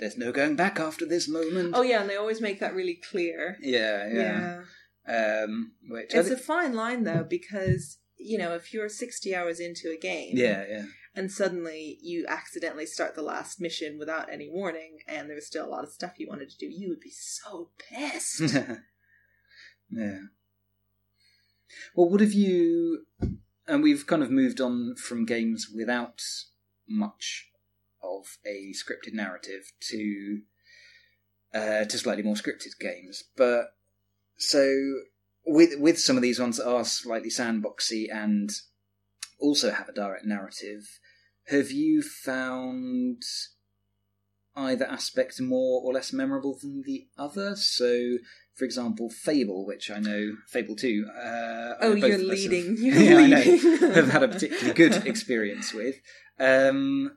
there's no going back after this moment. oh yeah, and they always make that really clear. yeah, yeah. Um, which It's a fine line though, because you know, if you're 60 hours into a game, yeah, yeah. and suddenly you accidentally start the last mission without any warning, and there's still a lot of stuff you wanted to do, you would be so pissed. yeah. Well, what have you? And we've kind of moved on from games without much of a scripted narrative to uh, to slightly more scripted games. But so with with some of these ones that are slightly sandboxy and also have a direct narrative, have you found either aspect more or less memorable than the other? So, for example, Fable, which I know Fable Two. Uh, Oh, you're us have- leading. You're yeah, I know, have had a particularly good experience with. Um,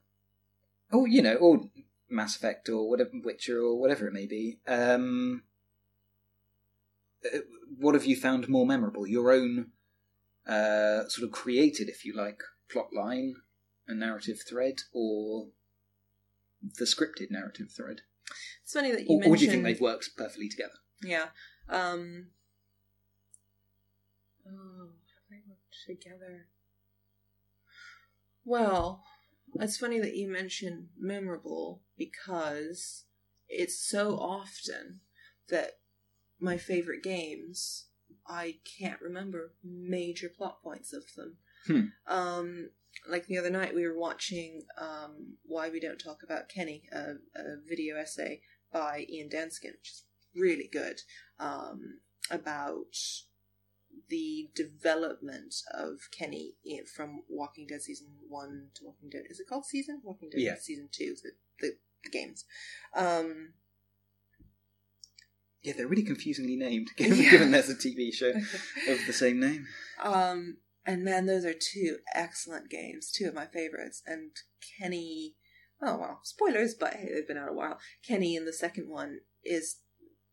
or you know, or Mass Effect, or whatever, Witcher, or whatever it may be. Um, uh, what have you found more memorable? Your own uh, sort of created, if you like, plot line, a narrative thread, or the scripted narrative thread? It's funny that you Or, mentioned. or do you think they've worked perfectly together? Yeah. Um. Oh, have they worked together? Well, it's funny that you mention memorable because it's so often that my favorite games, I can't remember major plot points of them. Hmm. Um, like the other night, we were watching um, Why We Don't Talk About Kenny, a, a video essay by Ian Danskin, which is really good, um, about the development of Kenny from Walking Dead season one to Walking Dead. Is it called season? Walking Dead Yeah. season two, the, the, the games. Um, Yeah, they're really confusingly named, given, Yeah. given there's a TV show of the same name. Um, and man, those are two excellent games, two of my favorites. And Kenny, oh well, spoilers, but hey, they've been out a while. Kenny in the second one is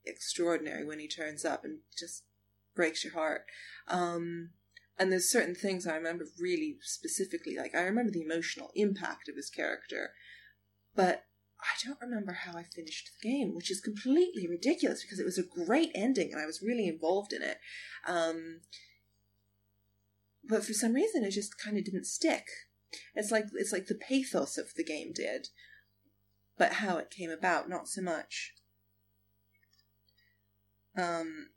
extraordinary when he turns up and just breaks your heart. Um, and there's certain things I remember really specifically, like I remember the emotional impact of his character, but I don't remember how I finished the game, which is completely ridiculous because it was a great ending and I was really involved in it. Um, but for some reason, it just kind of didn't stick. It's like it's like the pathos of the game did, but how it came about, not so much. Um,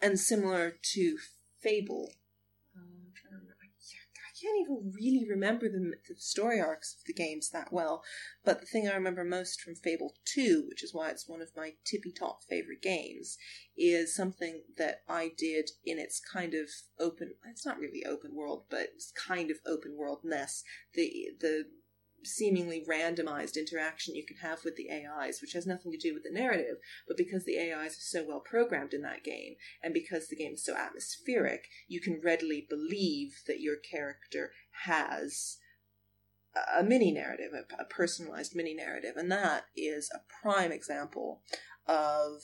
and similar to Fable. Um, I can't even really remember the, the story arcs of the games that well, but the thing I remember most from Fable 2, which is why it's one of my tippy top favorite games, is something that I did in its kind of open it's not really open world, but it's kind of open worldness. The the seemingly randomized interaction you can have with the AIs, which has nothing to do with the narrative, but because the AIs are so well programmed in that game, and because the game is so atmospheric, you can readily believe that your character has a mini narrative, a, personalized mini narrative, and that is a prime example of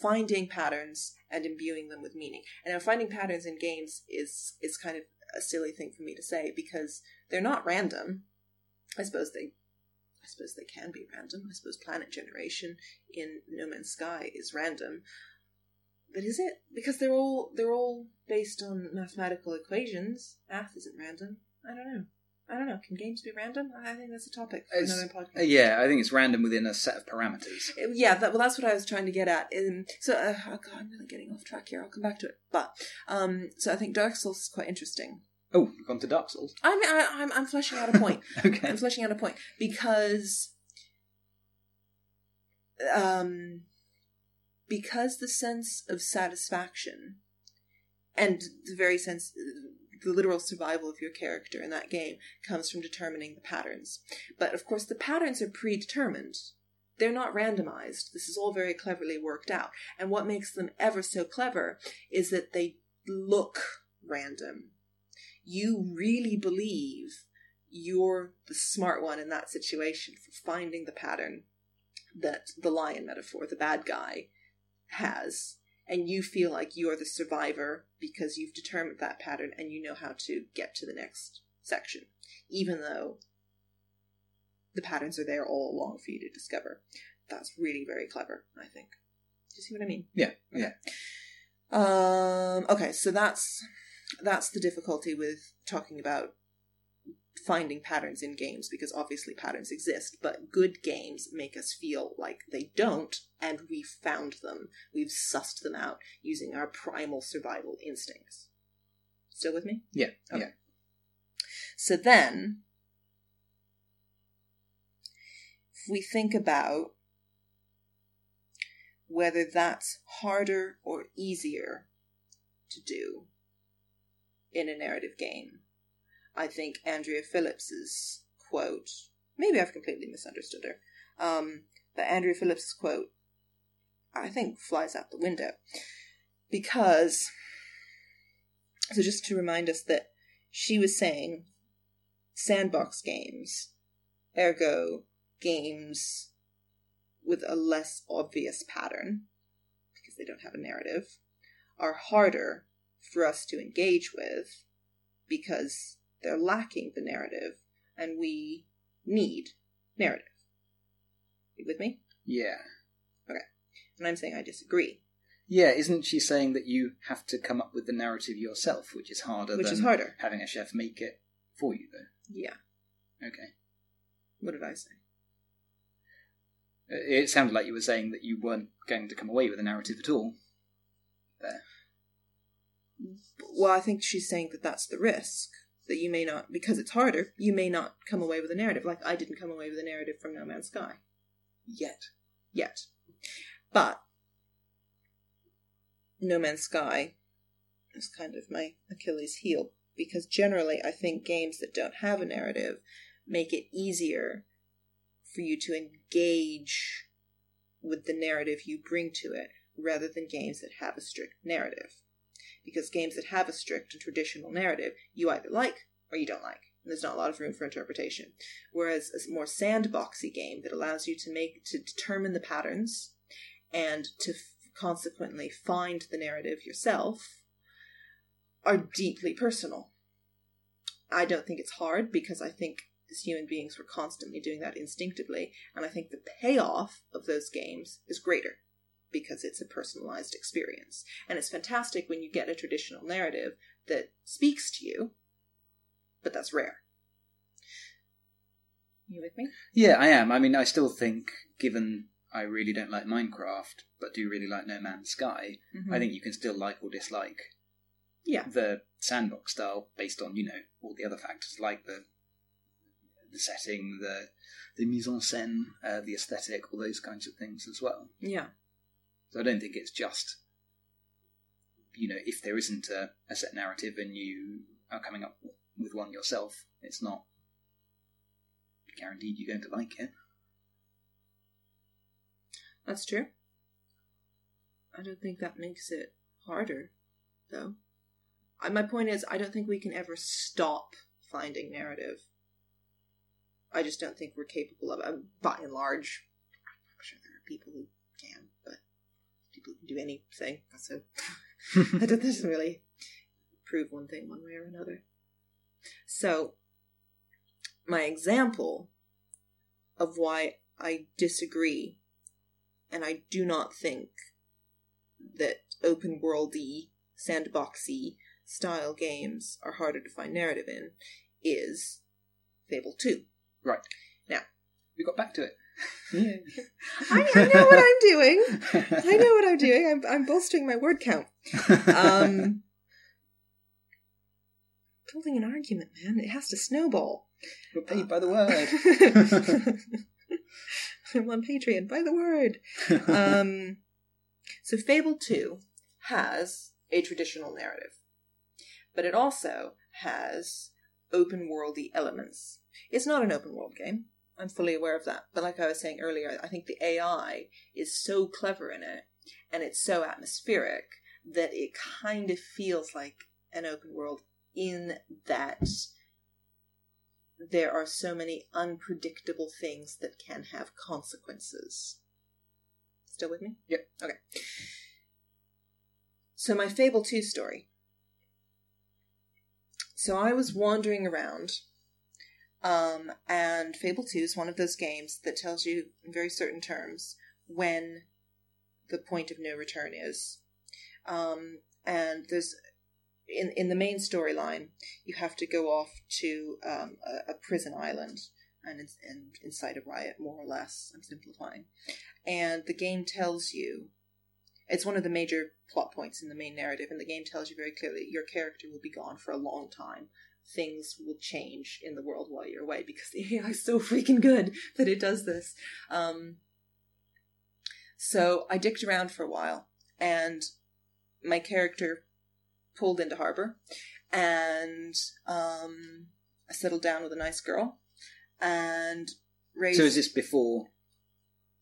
finding patterns and imbuing them with meaning. And now finding patterns in games is is kind of a silly thing for me to say because they're not random. I suppose they I suppose they can be random. I suppose planet generation in No Man's Sky is random. But is it? Because they're all they're all based on mathematical equations. Math isn't random. I don't know. I don't know. Can games be random? I think that's a topic for It's- another podcast. Uh, yeah, I think it's random within a set of parameters. Uh, yeah, that, well, that's what I was trying to get at. Um, so, uh, oh god, I'm really getting off track here. I'll come back to it. But, um, so I think Dark Souls is quite interesting. Oh, we've gone to Dark Souls. I mean, I, I'm, I'm fleshing out a point. Okay. I'm fleshing out a point because, um, because the sense of satisfaction and the very sense, the literal survival of your character in that game comes from determining the patterns. But of course, the patterns are predetermined. They're not randomized. This is all very cleverly worked out. And what makes them ever so clever is that they look random. You really believe you're the smart one in that situation for finding the pattern that the lion metaphor, the bad guy, has. And you feel like you're the survivor because you've determined that pattern and you know how to get to the next section, even though the patterns are there all along for you to discover. That's really very clever, I think. Do you see what I mean? Yeah, yeah. Um, okay, so that's that's the difficulty with talking about finding patterns in games because obviously patterns exist, but good games make us feel like they don't, and we've found them. We've sussed them out using our primal survival instincts. Still with me? Yeah, Okay. yeah. So then, if we think about whether that's harder or easier to do in a narrative game, I think Andrea Phillips's quote, maybe I've completely misunderstood her, um, but Andrea Phillips's quote, I think flies out the window. Because, so just to remind us that she was saying sandbox games, ergo games with a less obvious pattern, because they don't have a narrative, are harder for us to engage with because they're lacking the narrative and we need narrative. You with me? Yeah. Okay. And I'm saying I disagree, Yeah, isn't she saying that you have to come up with the narrative yourself, which is harder which than is harder. having a chef make it for you, though? Yeah. Okay. What did I say? Uh, It sounded like you were saying that you weren't going to come away with a narrative at all. There. Well, I think she's saying that that's the risk. That you may not, because it's harder, you may not come away with a narrative. Like I didn't come away with a narrative from No Man's Sky. Yet. Yet. But No Man's Sky is kind of my Achilles heel because generally I think games that don't have a narrative make it easier for you to engage with the narrative you bring to it rather than games that have a strict narrative. Because games that have a strict and traditional narrative, you either like or you don't like. And there's not a lot of room for interpretation. Whereas a more sandboxy game that allows you to make to determine the patterns and to f- consequently find the narrative yourself are deeply personal. I don't think it's hard because I think as human beings we're constantly doing that instinctively, and I think the payoff of those games is greater because it's a personalized experience. And it's fantastic when you get a traditional narrative that speaks to you, but that's rare. You with me? Yeah, I am. I mean, I still think, given I really don't like Minecraft, but do really like No Man's Sky, Mhm. I think you can still like or dislike Yeah. the sandbox style based on you know all the other factors like the the setting, the the mise en scène, uh, the aesthetic, all those kinds of things as well. Yeah. So I don't think it's just you know if there isn't a, a set narrative and you are coming up with one yourself, it's not guaranteed you're going to like it. That's true. I don't think that makes it harder, though. I, my point is, I don't think we can ever stop finding narrative. I just don't think we're capable of it. By and large, I'm sure there are people who do anything. So that doesn't really prove one thing one way or another. So, my example of why I disagree and I do not think that open worldy, sandboxy style games are harder to find narrative in is Fable 2. Right. Now. we got back to it. I, I know what I'm doing. I know what I'm doing. I'm, I'm bolstering my word count. Um, building an argument, man. It has to snowball. We're paid by the word. I'm on Patreon by the word. Um, so Fable 2 has a traditional narrative, but it also has open worldy elements. It's not an open world game. I'm fully aware of that. But like I was saying earlier, I think the AI is so clever in it and it's so atmospheric that it kind of feels like an open world in that there are so many unpredictable things that can have consequences. Still with me? Yep. Okay. So, my Fable 2 story. So, I was wandering around, um, and Fable 2 is one of those games that tells you in very certain terms when the point of no return is. Um, and there's in in the main storyline, you have to go off to um, a, a prison island and, and incite a riot, more or less. I'm simplifying, and the game tells you it's one of the major plot points in the main narrative, and the game tells you very clearly your character will be gone for a long time. Things will change in the world while you're away because the AI is so freaking good that it does this. Um, so I dicked around for a while, and my character pulled into harbor, and um, I settled down with a nice girl, and raised. so is this before?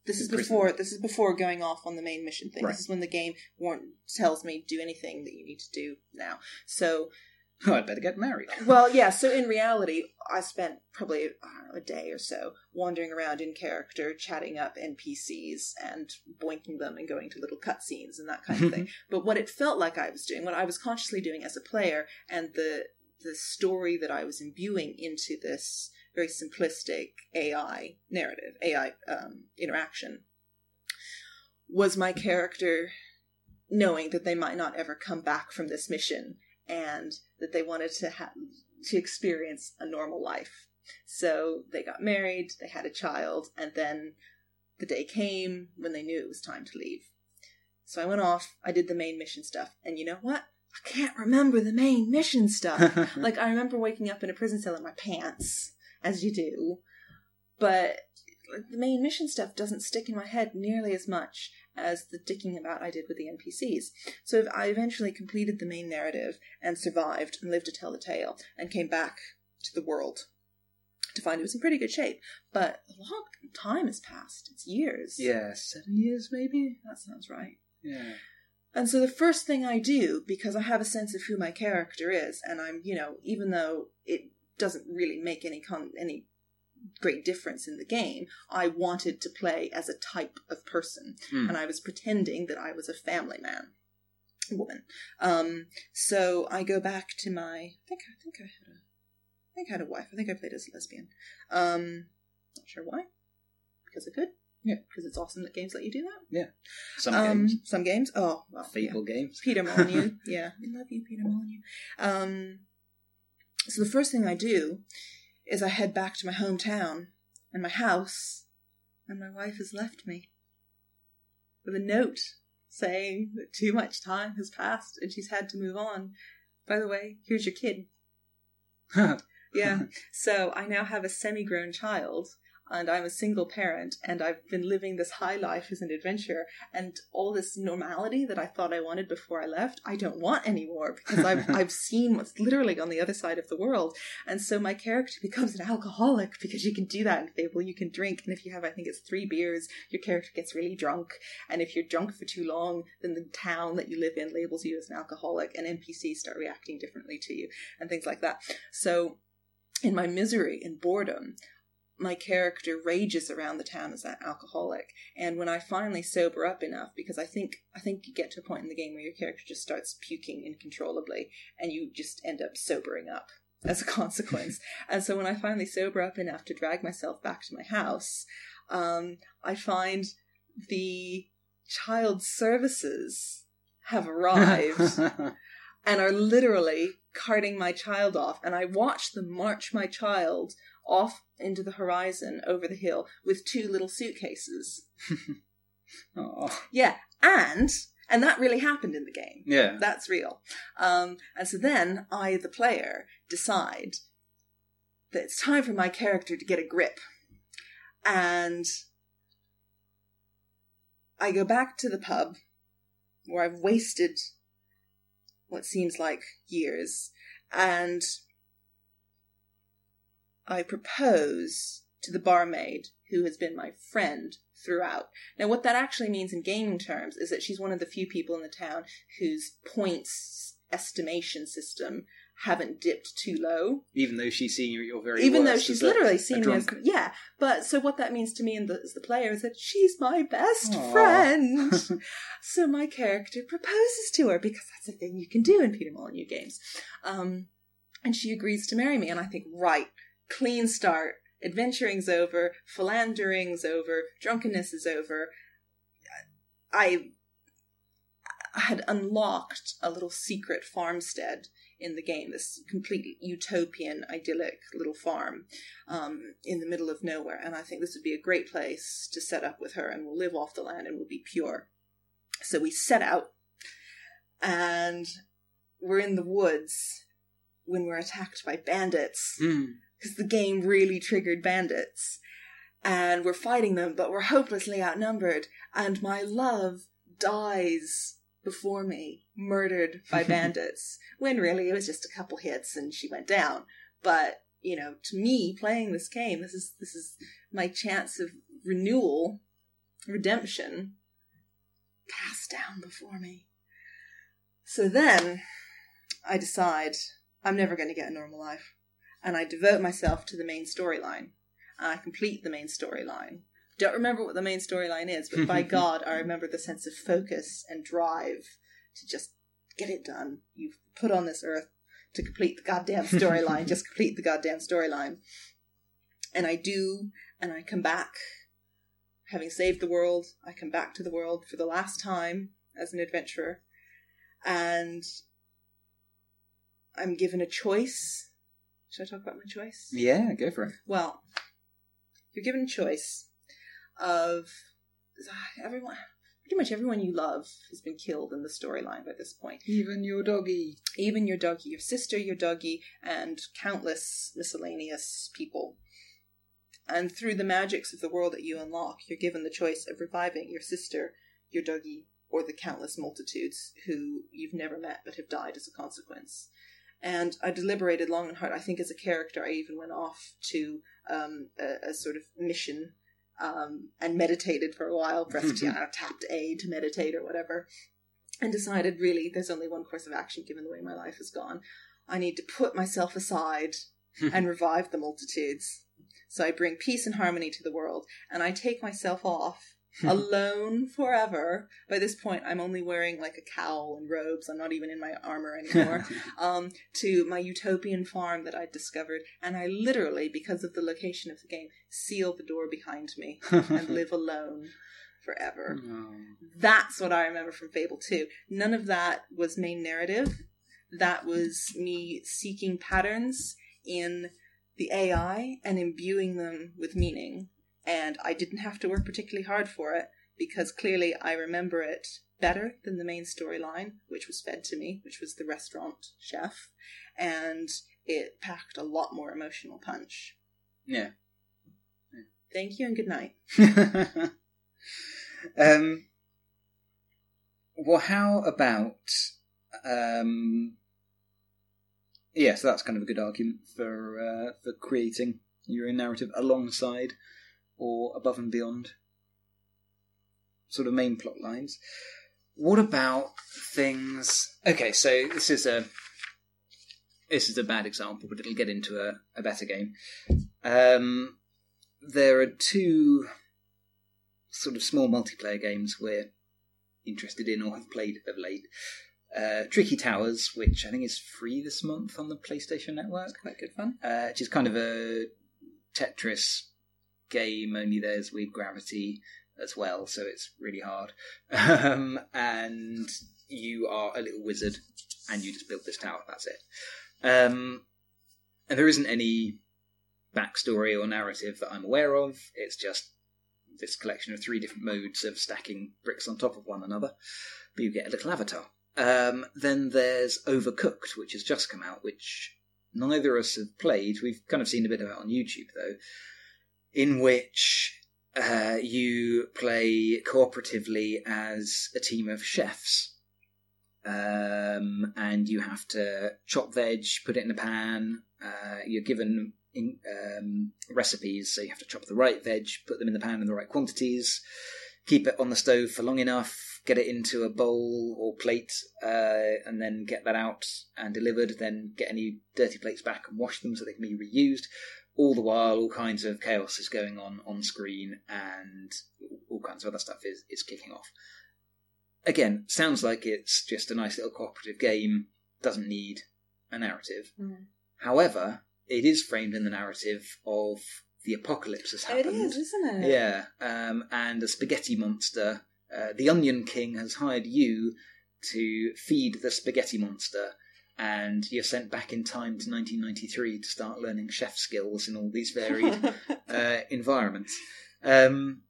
This is prison? before. This is before going off on the main mission thing. Right. This is when the game warn tells me do anything that you need to do now. So, Oh, I'd better get married. well, yeah. So in reality, I spent probably know, a day or so wandering around in character, chatting up NPCs and boinking them and going to little cutscenes and that kind of thing. But what it felt like I was doing, what I was consciously doing as a player, and the the story that I was imbuing into this very simplistic AI narrative, AI um, interaction, was my character knowing that they might not ever come back from this mission and that they wanted to have to experience a normal life. So they got married, they had a child, and then the day came when they knew it was time to leave. So I went off, I did the main mission stuff, and you know what? I can't remember the main mission stuff. like I remember waking up in a prison cell in my pants, as you do, but like, the main mission stuff doesn't stick in my head nearly as much as the dicking about I did with the NPCs. So if I eventually completed the main narrative and survived and lived to tell the tale and came back to the world to find it was in pretty good shape. But a long time has passed. It's years. yeah, seven years maybe. That sounds right. Yeah. And so the first thing I do, because I have a sense of who my character is, and I'm, you know, even though it doesn't really make any con- any great difference in the game, I wanted to play as a type of person, Hmm. and I was pretending that I was a family man, woman. Um, so I go back to my, I think, I think I had a, I think I had a wife. I think I played as a lesbian. Um, not sure why, because I could. Yeah. because it's awesome that games let you do that. Yeah, some um, games, some games. Oh, well, yeah. Fable games. Peter Molyneux. yeah, I love you, Peter Molyneux. Um, so the first thing I do is I head back to my hometown and my house, and my wife has left me with a note saying that too much time has passed and she's had to move on. By the way, here's your kid. Yeah. So I now have a semi grown child and I'm a single parent and I've been living this high life as an adventurer and all this normality that I thought I wanted before I left, I don't want anymore because I've I've seen what's literally on the other side of the world. And so my character becomes an alcoholic because you can do that in Fable. You can drink and if you have I think it's three beers, your character gets really drunk. And if you're drunk for too long, then the town that you live in labels you as an alcoholic and NPCs start reacting differently to you and things like that. So in my misery and boredom, my character rages around the town as an alcoholic. And when I finally sober up enough, because I think I think you get to a point in the game where your character just starts puking uncontrollably, and you just end up sobering up as a consequence. and so when I finally sober up enough to drag myself back to my house, um, I find the child services have arrived and are literally carting my child off. And I watch them march my child off into the horizon over the hill with two little suitcases. oh. Yeah, and and that really happened in the game. Yeah. That's real. Um, and so then I, the player, decide that it's time for my character to get a grip. And I go back to the pub where I've wasted what seems like years, and I propose to the barmaid who has been my friend throughout. Now, what that actually means in gaming terms is that she's one of the few people in the town whose points estimation system haven't dipped too low. Even though she's seen you at your very Even though she's literally seen me as yeah. But so what that means to me and the, as the player is that she's my best Aw. friend. so my character proposes to her because that's a thing you can do in Peter Molyneux games. Um, and she agrees to marry me, and I think right, clean start. Adventuring's over, philandering's over, drunkenness is over. I had unlocked a little secret farmstead in the game, this complete utopian, idyllic little farm um, in the middle of nowhere. And I think this would be a great place to set up with her, and we'll live off the land and we'll be pure. So we set out, and we're in the woods when we're attacked by bandits Hmm. Because the game really triggered bandits. And we're fighting them, but we're hopelessly outnumbered. And my love dies before me, murdered by bandits. when really it was just a couple hits and she went down. But, you know, to me, playing this game, this is this is my chance of renewal, redemption, cast down before me. So then I decide I'm never going to get a normal life and I devote myself to the main storyline. And I complete the main storyline. Don't remember what the main storyline is, but by God, I remember the sense of focus and drive to just get it done. You've put on this earth to complete the goddamn storyline. just complete the goddamn storyline. And I do, and I come back. Having saved the world, I come back to the world for the last time as an adventurer. And I'm given a choice. Should I talk about my choice? Yeah, go for it. Well, you're given a choice of everyone, pretty much everyone you love has been killed in the storyline by this point. Even your doggy. Even your doggy, your sister, your doggy, and countless miscellaneous people. And through the magics of the world that you unlock, you're given the choice of reviving your sister, your doggy, or the countless multitudes who you've never met but have died as a consequence. And I deliberated long and hard. I think as a character, I even went off to um, a, a sort of mission um, and meditated for a while, pressed, you know, tapped A to meditate or whatever, and decided really there's only one course of action given the way my life has gone. I need to put myself aside and revive the multitudes. So I bring peace and harmony to the world, and I take myself off alone forever. By this point, I'm only wearing like a cowl and robes. I'm not even in my armor anymore. um, to my utopian farm that I'd discovered, and I literally, because of the location of the game, seal the door behind me and live alone forever. Oh. That's what I remember from Fable 2. None of that was main narrative. That was me seeking patterns in the AI and imbuing them with meaning. And I didn't have to work particularly hard for it because clearly I remember it better than the main storyline, which was fed to me, which was the restaurant chef. And it packed a lot more emotional punch. Yeah. Thank you and good night. um, well, how about um, yeah, so that's kind of a good argument for uh, for creating your own narrative alongside or above and beyond sort of main plot lines. What about things? Okay, so this is a this is a bad example, but it'll get into a, a better game. Um, there are two sort of small multiplayer games we're interested in or have played of late. Uh, Tricky Towers, which I think is free this month on the PlayStation Network. It's quite good fun. Uh, which is kind of a Tetris game, only there's weird gravity as well, so it's really hard. Um, and you are a little wizard, and you just build this tower. That's it. Um, and there isn't any backstory or narrative that I'm aware of. It's just this collection of three different modes of stacking bricks on top of one another. But you get a little avatar. Um, then there's Overcooked, which has just come out, which neither of us have played. We've kind of seen a bit of it on YouTube, though, in which uh, you play cooperatively as a team of chefs. Um, and you have to chop veg, put it in a pan. Uh, you're given in, um, recipes, so you have to chop the right veg, put them in the pan in the right quantities, keep it on the stove for long enough, get it into a bowl or plate, uh, and then get that out and delivered. Then get any dirty plates back and wash them so they can be reused. All the while, all kinds of chaos is going on on screen, and all kinds of other stuff is is kicking off. Again, sounds like it's just a nice little cooperative game. Doesn't need a narrative. Mm. However, it is framed in the narrative of the apocalypse has happened. is, isn't it? Yeah, um, and a spaghetti monster. Uh, the Onion King has hired you to feed the spaghetti monster, and you're sent back in time to 1993 to start learning chef skills in all these varied uh, environments. Um,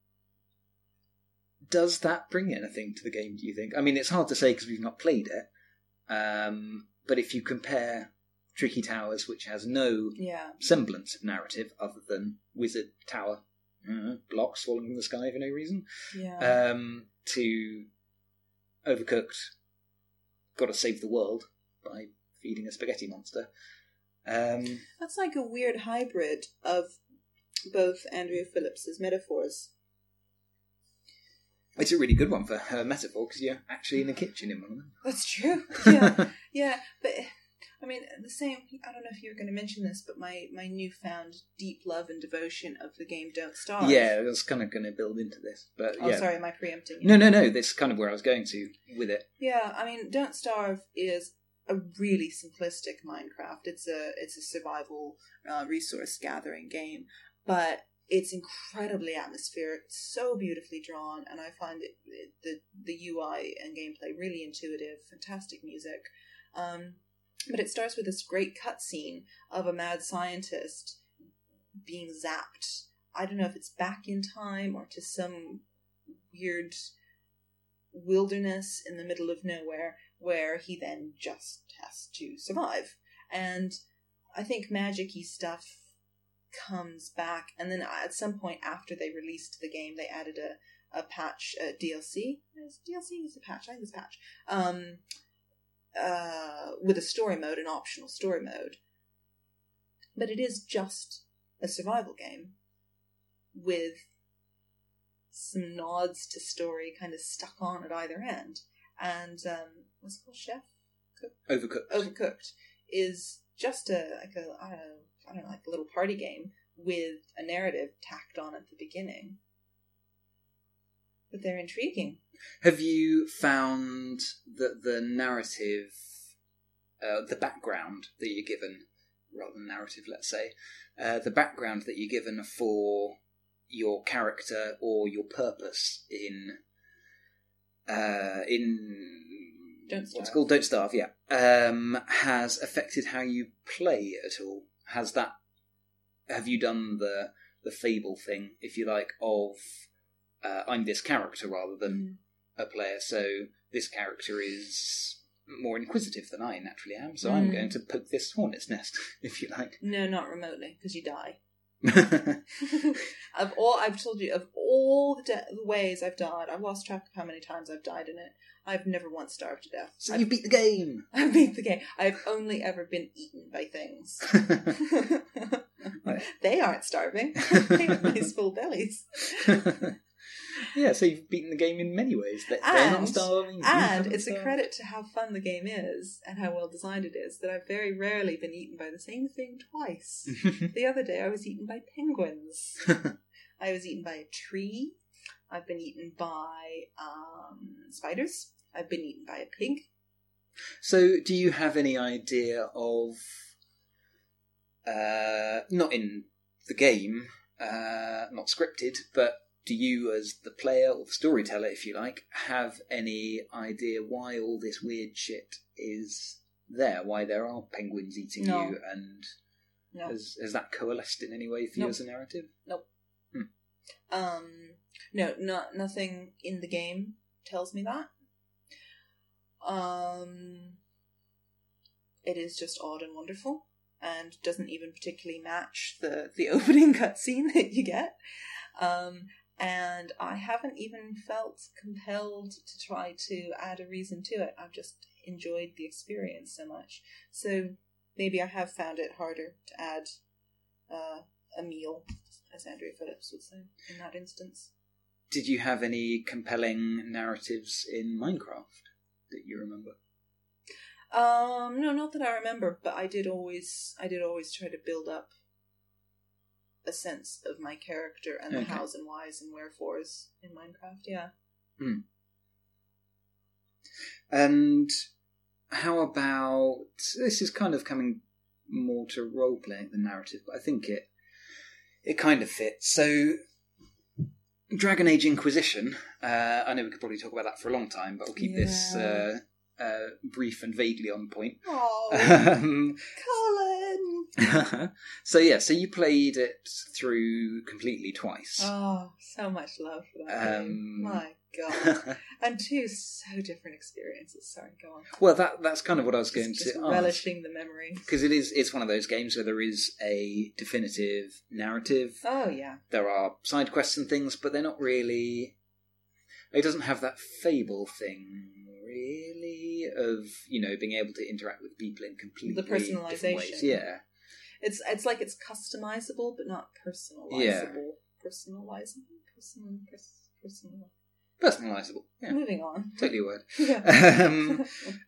does that bring anything to the game? Do you think? I mean, it's hard to say because we've not played it. Um, but if you compare Tricky Towers, which has no yeah. semblance of narrative other than wizard tower uh, blocks falling from the sky for no reason, Yeah. um, to Overcooked, got to save the world by feeding a spaghetti monster. Um, That's like a weird hybrid of both Andrea Phillips's metaphors. it's a really good one for her metaphor because you're actually in the kitchen in one of them. That's true. Yeah, yeah, but I mean, the same. I don't know if you were going to mention this, but my my newfound deep love and devotion of the game Don't Starve. Yeah, I was kind of going to build into this, but Oh, yeah. sorry, am I preempting? you? No, no, no. This is kind of where I was going to with it. Yeah, I mean, Don't Starve is a really simplistic Minecraft. It's a it's a survival uh, resource gathering game, but it's incredibly atmospheric, so beautifully drawn, and I find it, it the the UI and gameplay really intuitive. Fantastic music, um, but it starts with this great cutscene of a mad scientist being zapped. I don't know if it's back in time or to some weird wilderness in the middle of nowhere where he then just has to survive. And I think magic-y stuff comes back, and then at some point after they released the game, they added a, a patch, a DLC. Is DLC is a patch, I think it's a patch. Um, uh, with a story mode, an optional story mode. But it is just a survival game with some nods to story kind of stuck on at either end. And um, what's it called? Chef Overcooked. Overcooked is just a like a I don't know I don't know like a little party game with a narrative tacked on at the beginning. But they're intriguing. Have you found that the narrative, uh, the background that you're given, rather than narrative, let's say, uh, the background that you're given for your character or your purpose in uh, in Don't Starve. it called Don't Starve, yeah, um, has affected how you play at all? Has that have you done the the fable thing, if you like, of uh, I'm this character rather than Mm. a player. So this character is more inquisitive than I naturally am. So I'm Mm. going to poke this hornet's nest, if you like. No, not remotely, because you die. of all I've told you, of all the, de- the ways I've died, I've lost track of how many times I've died in it. I've never once starved to death. so I've, you beat the game. I've beat the game. I've only ever been eaten by things. they aren't starving. they have nice full bellies. Yeah, so you've beaten the game in many ways. They- They're not starving. And it's a credit to how fun the game is and how well designed it is that I've very rarely been eaten by the same thing twice. the other day I was eaten by penguins. I was eaten by a tree. I've been eaten by um, spiders. I've been eaten by a pig. So, do you have any idea of, uh, not in the game, uh, not scripted, but do you, as the player or the storyteller, if you like, have any idea why all this weird shit is there? Why there are penguins eating No. you, and No. has has that coalesced in any way for you as a narrative? Um, no, not nothing in the game tells me that. Um, it is just odd and wonderful, and doesn't even particularly match the the opening cutscene that you get. Um, and I haven't even felt compelled to try to add a reason to it. I've just enjoyed the experience so much. So maybe I have found it harder to add uh, a meal, as Andrea Phillips would say in that instance. Did you have any compelling narratives in Minecraft that you remember? Um, no, not that I remember, but I did always, I did always try to build up a sense of my character and the Okay. hows and whys and wherefores in Minecraft. Yeah. And how about this is kind of coming more to role playing than narrative, but I think it it kind of fits. So Dragon Age Inquisition, uh, I know we could probably talk about that for a long time, but I'll keep this uh, uh, brief and vaguely on point. Oh, Um, Colin! so yeah, so you played it through completely twice. Oh, so much love for that Um, game. My God. and two so different experiences. Sorry, go on. well, that that's kind of what I was going Just, just to ask. relishing the memory. because it is it's one of those games where there is a definitive narrative Oh, yeah. there are side quests and things but they're not really it doesn't have that fable thing really of you know being able to interact with people in completely The personalisation. different ways yeah It's it's like it's customizable, but not personalizable. Yeah. Personalizable? Person, pers- personal. personalizable yeah Moving on. totally word Yeah. um,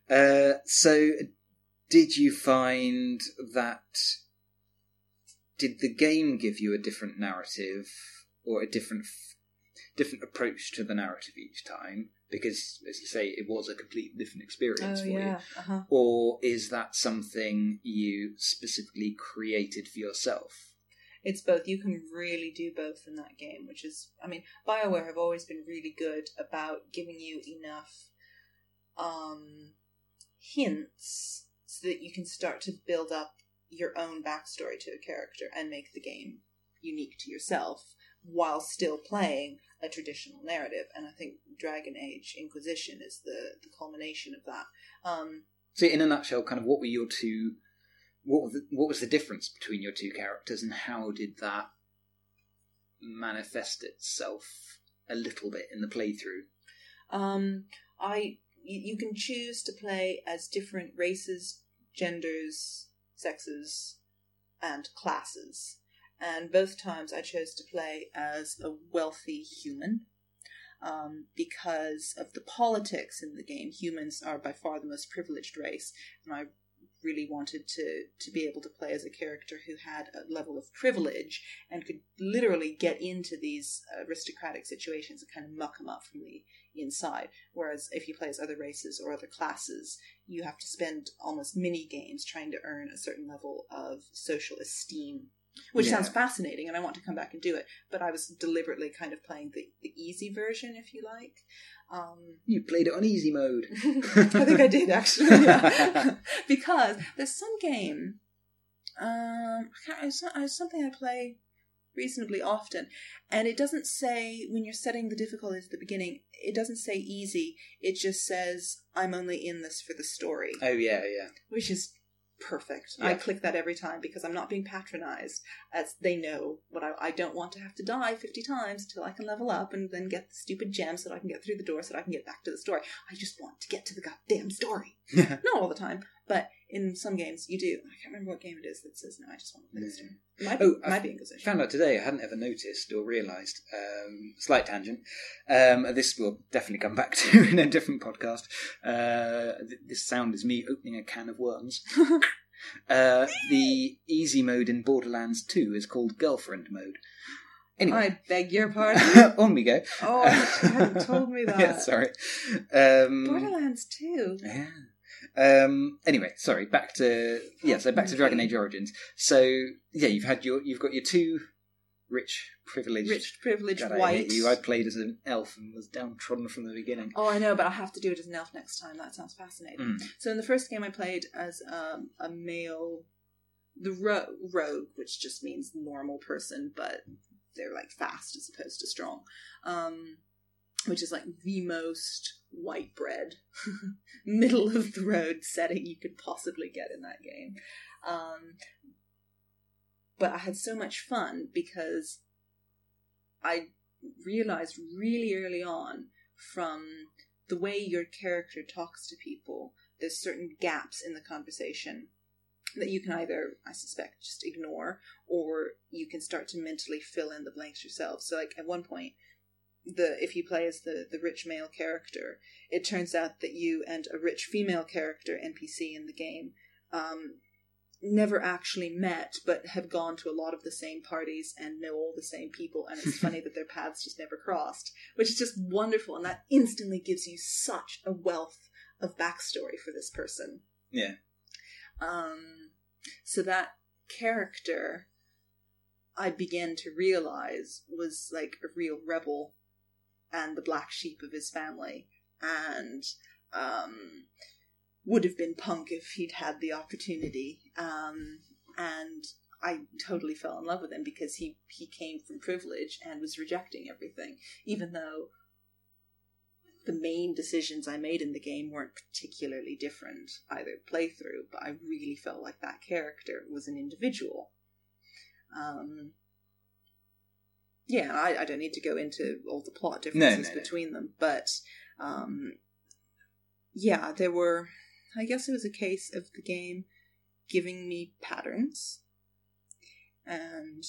uh, so did you find that did the game give you a different narrative or a different different approach to the narrative each time because as you say it was a completely different experience oh, for yeah. you Uh-huh. or is that something you specifically created for yourself It's both. You can really do both in that game, which is, I mean, BioWare have always been really good about giving you enough um, hints so that you can start to build up your own backstory to a character and make the game unique to yourself while still playing a traditional narrative. And I think Dragon Age Inquisition is the, the culmination of that. Um, so in a nutshell kind of what were your two what was the, what was the difference between your two characters and how did that manifest itself a little bit in the playthrough Um, I you, you can choose to play as different races, genders, sexes, and classes. And both times I chose to play as a wealthy human. Um, because of the politics in the game, humans are by far the most privileged race, and I really wanted to to be able to play as a character who had a level of privilege and could literally get into these aristocratic situations and kind of muck them up from the inside. Whereas if you play as other races or other classes, you have to spend almost mini games trying to earn a certain level of social esteem. Which Yeah. sounds fascinating, and I want to come back and do it. But I was deliberately kind of playing the, the easy version, if you like. Um, you played it on easy mode I think I did actually, yeah. because there's some game Um, I can't, it's, not, it's something I play reasonably often, and it doesn't say when you're setting the difficulty at the beginning. It doesn't say easy. It just says I'm only in this for the story, Oh yeah, yeah. which is perfect. I click that every time because I'm not being patronized, as they know what I, I don't want to have to die 50 times until I can level up and then get the stupid gem so that I can get through the door so that I can get back to the story. I just want to get to the goddamn story. Not all the time, but in some games you do. I can't remember what game it is that says no. I just want to play story. It might be, Oh, I be Inquisition. found out today. I hadn't ever noticed or realised. Um, slight tangent. Um, this will definitely come back to in a different podcast. Uh, th- this sound is me opening a can of worms. uh, the easy mode in Borderlands 2 is called girlfriend mode. Anyway, I beg your pardon. on we go. oh, you hadn't told me that. yeah, sorry. Um, Borderlands 2. Yeah. Um. Anyway, sorry. Back to yeah. So back to Dragon Age Origins. So yeah, you've had your you've got your two rich, privileged, Rich, privileged, white. hate you. I played as an elf and was downtrodden from the beginning. Oh, I know, but I'll have to do it as an elf next time. That sounds fascinating. Mm. So in the first game, I played as um, a male, the ro- rogue, which just means normal person, but they're like fast as opposed to strong, um, which is like the most white bread, middle of the road setting you could possibly get in that game. Um, but I had so much fun because I realized really early on from the way your character talks to people, there's certain gaps in the conversation that you can either, I suspect, just ignore, or you can start to mentally fill in the blanks yourself. So, like at one point, the if you play as the the rich male character, it turns out that you and a rich female character NPC in the game um, never actually met, but have gone to a lot of the same parties and know all the same people. And it's funny that their paths just never crossed, which is just wonderful. And that instantly gives you such a wealth of backstory for this person. Yeah. Um, so that character, I began to realize was like a real rebel and the black sheep of his family, and um, would have been punk if he'd had the opportunity. Um, and I totally fell in love with him because he he came from privilege and was rejecting everything, even though the main decisions I made in the game weren't particularly different either playthrough, but I really felt like that character was an individual. Um, yeah, I, I don't need to go into all the plot differences no, no. between them, but um, yeah, there were. I guess it was a case of the game giving me patterns and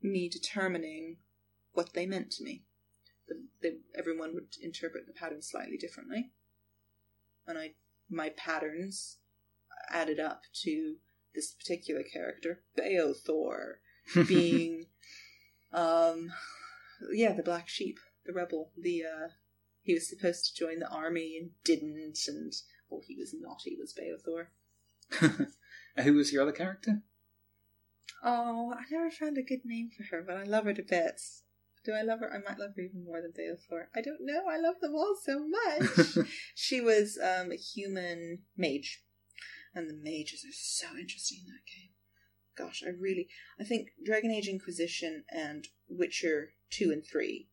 me determining what they meant to me. The, the, everyone would interpret the patterns slightly differently, and I my patterns added up to this particular character, Beothor, being um yeah the black sheep the rebel the uh he was supposed to join the army and didn't and well he was not he was Beothor. Who was your other character? oh I never found a good name for her but I love her to bits. Do I love her? I might love her even more than Beothor. I don't know. I love them all so much. She was um a human mage. And the mages are so interesting in that game gosh, I really, I think Dragon Age Inquisition and Witcher 2 and 3,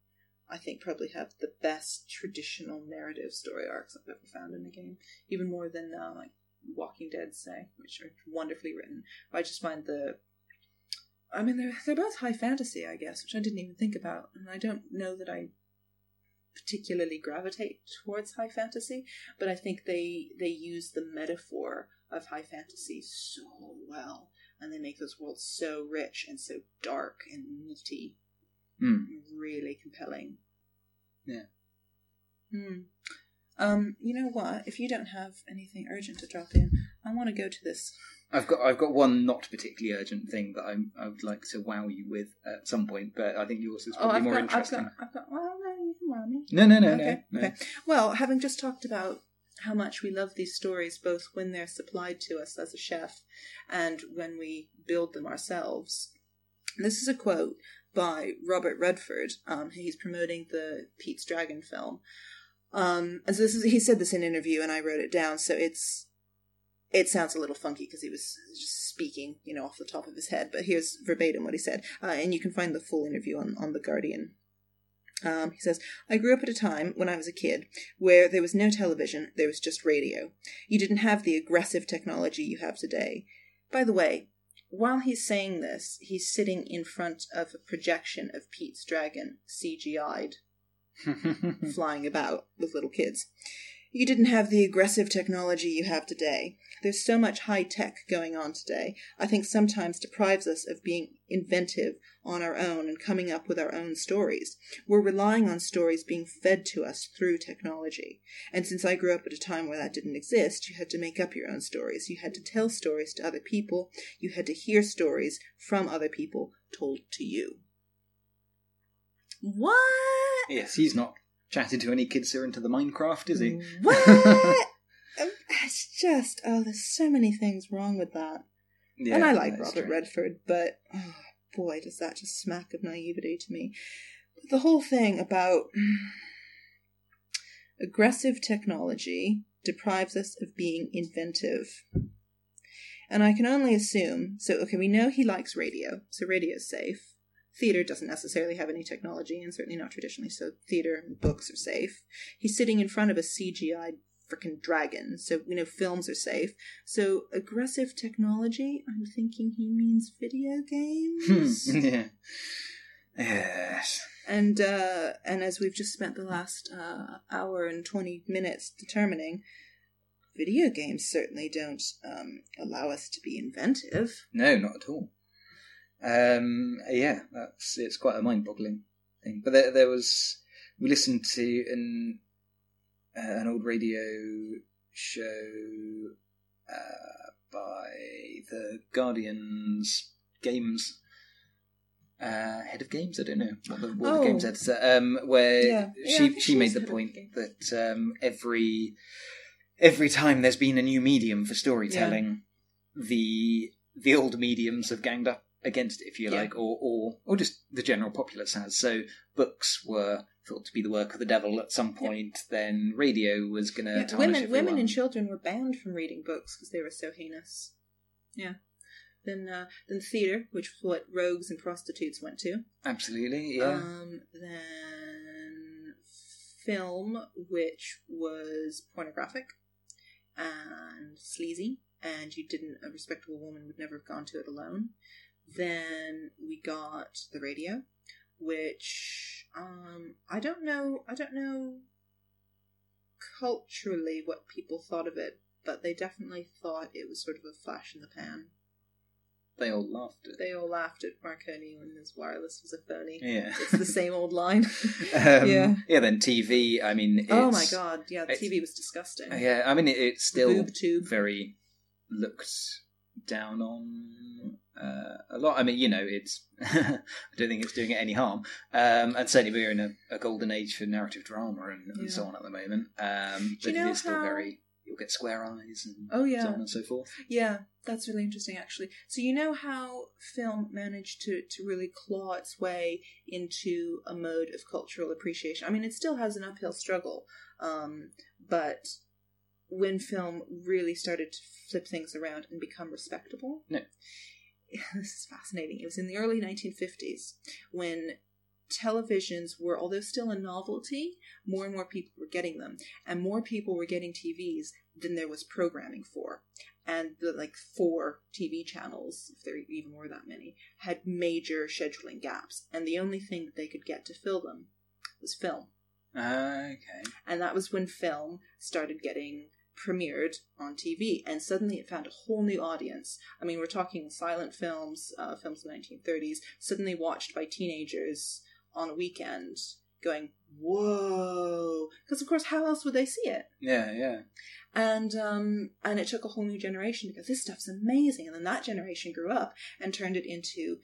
I think probably have the best traditional narrative story arcs I've ever found in a game. Even more than, uh, like, Walking Dead, say, which are wonderfully written. I just find the, I mean, they're, they're both high fantasy, I guess, which I didn't even think about. And I don't know that I particularly gravitate towards high fantasy, but I think they, they use the metaphor of high fantasy so well and they make this world so rich and so dark and meaty, Hmm. really compelling. Yeah. Hmm. Um, you know what? If you don't have anything urgent to drop in, I want to go to this. I've got I've got one not particularly urgent thing that I'm, I would like to wow you with at some point, but I think yours is Oh, probably I've more got, I've interesting. got, I've got. Well, no, you can wow me. No, no, no, okay, no, no. okay. Well, having just talked about how much we love these stories, both when they're supplied to us as a chef and when we build them ourselves. This is a quote by Robert Redford. Um, he's promoting the Pete's Dragon film. Um, so this is he said this in an interview, and I wrote it down. So it's it sounds a little funky because he was just speaking, you know, off the top of his head. But here's verbatim what he said, uh, and you can find the full interview on on the Guardian. Um, he says, I grew up at a time when I was a kid where there was no television, there was just radio. You didn't have the aggressive technology you have today. By the way, while he's saying this, he's sitting in front of a projection of Pete's dragon, CGI'd, flying about with little kids. You didn't have the aggressive technology you have today. There's so much high tech going on today, I think sometimes deprives us of being inventive on our own and coming up with our own stories. We're relying on stories being fed to us through technology. And since I grew up at a time where that didn't exist, you had to make up your own stories. You had to tell stories to other people. You had to hear stories from other people told to you. What? yes, he's not chatted to any kids who are into the Minecraft, is he? What? Um, it's just oh, there's so many things wrong with that. Yeah, and I like Robert true. Redford, but oh boy, does that just smack of naivety to me. But the whole thing about aggressive technology deprives us of being inventive. And I can only assume so, okay, we know he likes radio, so radio's safe. Theater doesn't necessarily have any technology, and certainly not traditionally, so theater and books are safe. He's sitting in front of a CGI freaking dragon, so you know films are safe. So aggressive technology, I'm thinking he means video games. yeah. Yes. and uh, and as we've just spent the last uh, hour and twenty minutes determining, video games certainly don't um, allow us to be inventive. No, not at all. Um, yeah, that's it's quite a mind-boggling thing. But there, there was we listened to an uh, an old radio show uh, by the Guardian's games uh, head of games. I don't know what the, what the Oh. games editor. Um, where Yeah. Yeah, she think she made the point that um, every every time there's been a new medium for storytelling, the the old mediums have ganged up against it, if you Yeah. like, or or or just the general populace has. So books were thought to be the work of the devil at some point. Then radio was going to Yeah, women, everyone. women and children were banned from reading books because they were so heinous. Yeah. Then, uh, then theater, which was what rogues and prostitutes went to. Absolutely, yeah. Um, then film, which was pornographic and sleazy, and you didn't a respectable woman would never have gone to it alone. Then we got the radio, which um, I don't know. I don't know culturally what people thought of it, but they definitely thought it was sort of a flash in the pan. they all laughed at it. They all laughed at Marconi when his wireless was a phony. Yeah. It's the same old line. um, Yeah. Yeah. Then TV. I mean, it's, oh my god, yeah, the TV was disgusting. Yeah. I mean, it, it's still very looked down on uh, a lot. I mean, you know, it's. I don't think it's doing it any harm. Um, and certainly, we're in a, a golden age for narrative drama and, and Yeah. so on at the moment. Um, but it is still how- very. You'll get square eyes and Oh, yeah. so on and so forth. Yeah, that's really interesting actually. So you know how film managed to, to really claw its way into a mode of cultural appreciation. I mean it still has an uphill struggle. Um, but when film really started to flip things around and become respectable. No. This is fascinating. It was in the early 1950s when televisions were, although still a novelty, more and more people were getting them, and more people were getting TVs than there was programming for. And the like four TV channels, if there even were that many, had major scheduling gaps, and the only thing that they could get to fill them was film. Ah, okay. And that was when film started getting premiered on TV, and suddenly it found a whole new audience. I mean, we're talking silent films, uh, films in the 1930s, suddenly watched by teenagers on a weekend, going, whoa! Because, of course, how else would they see it? Yeah, yeah. and um and it took a whole new generation to go this stuff's amazing and then that generation grew up and turned it into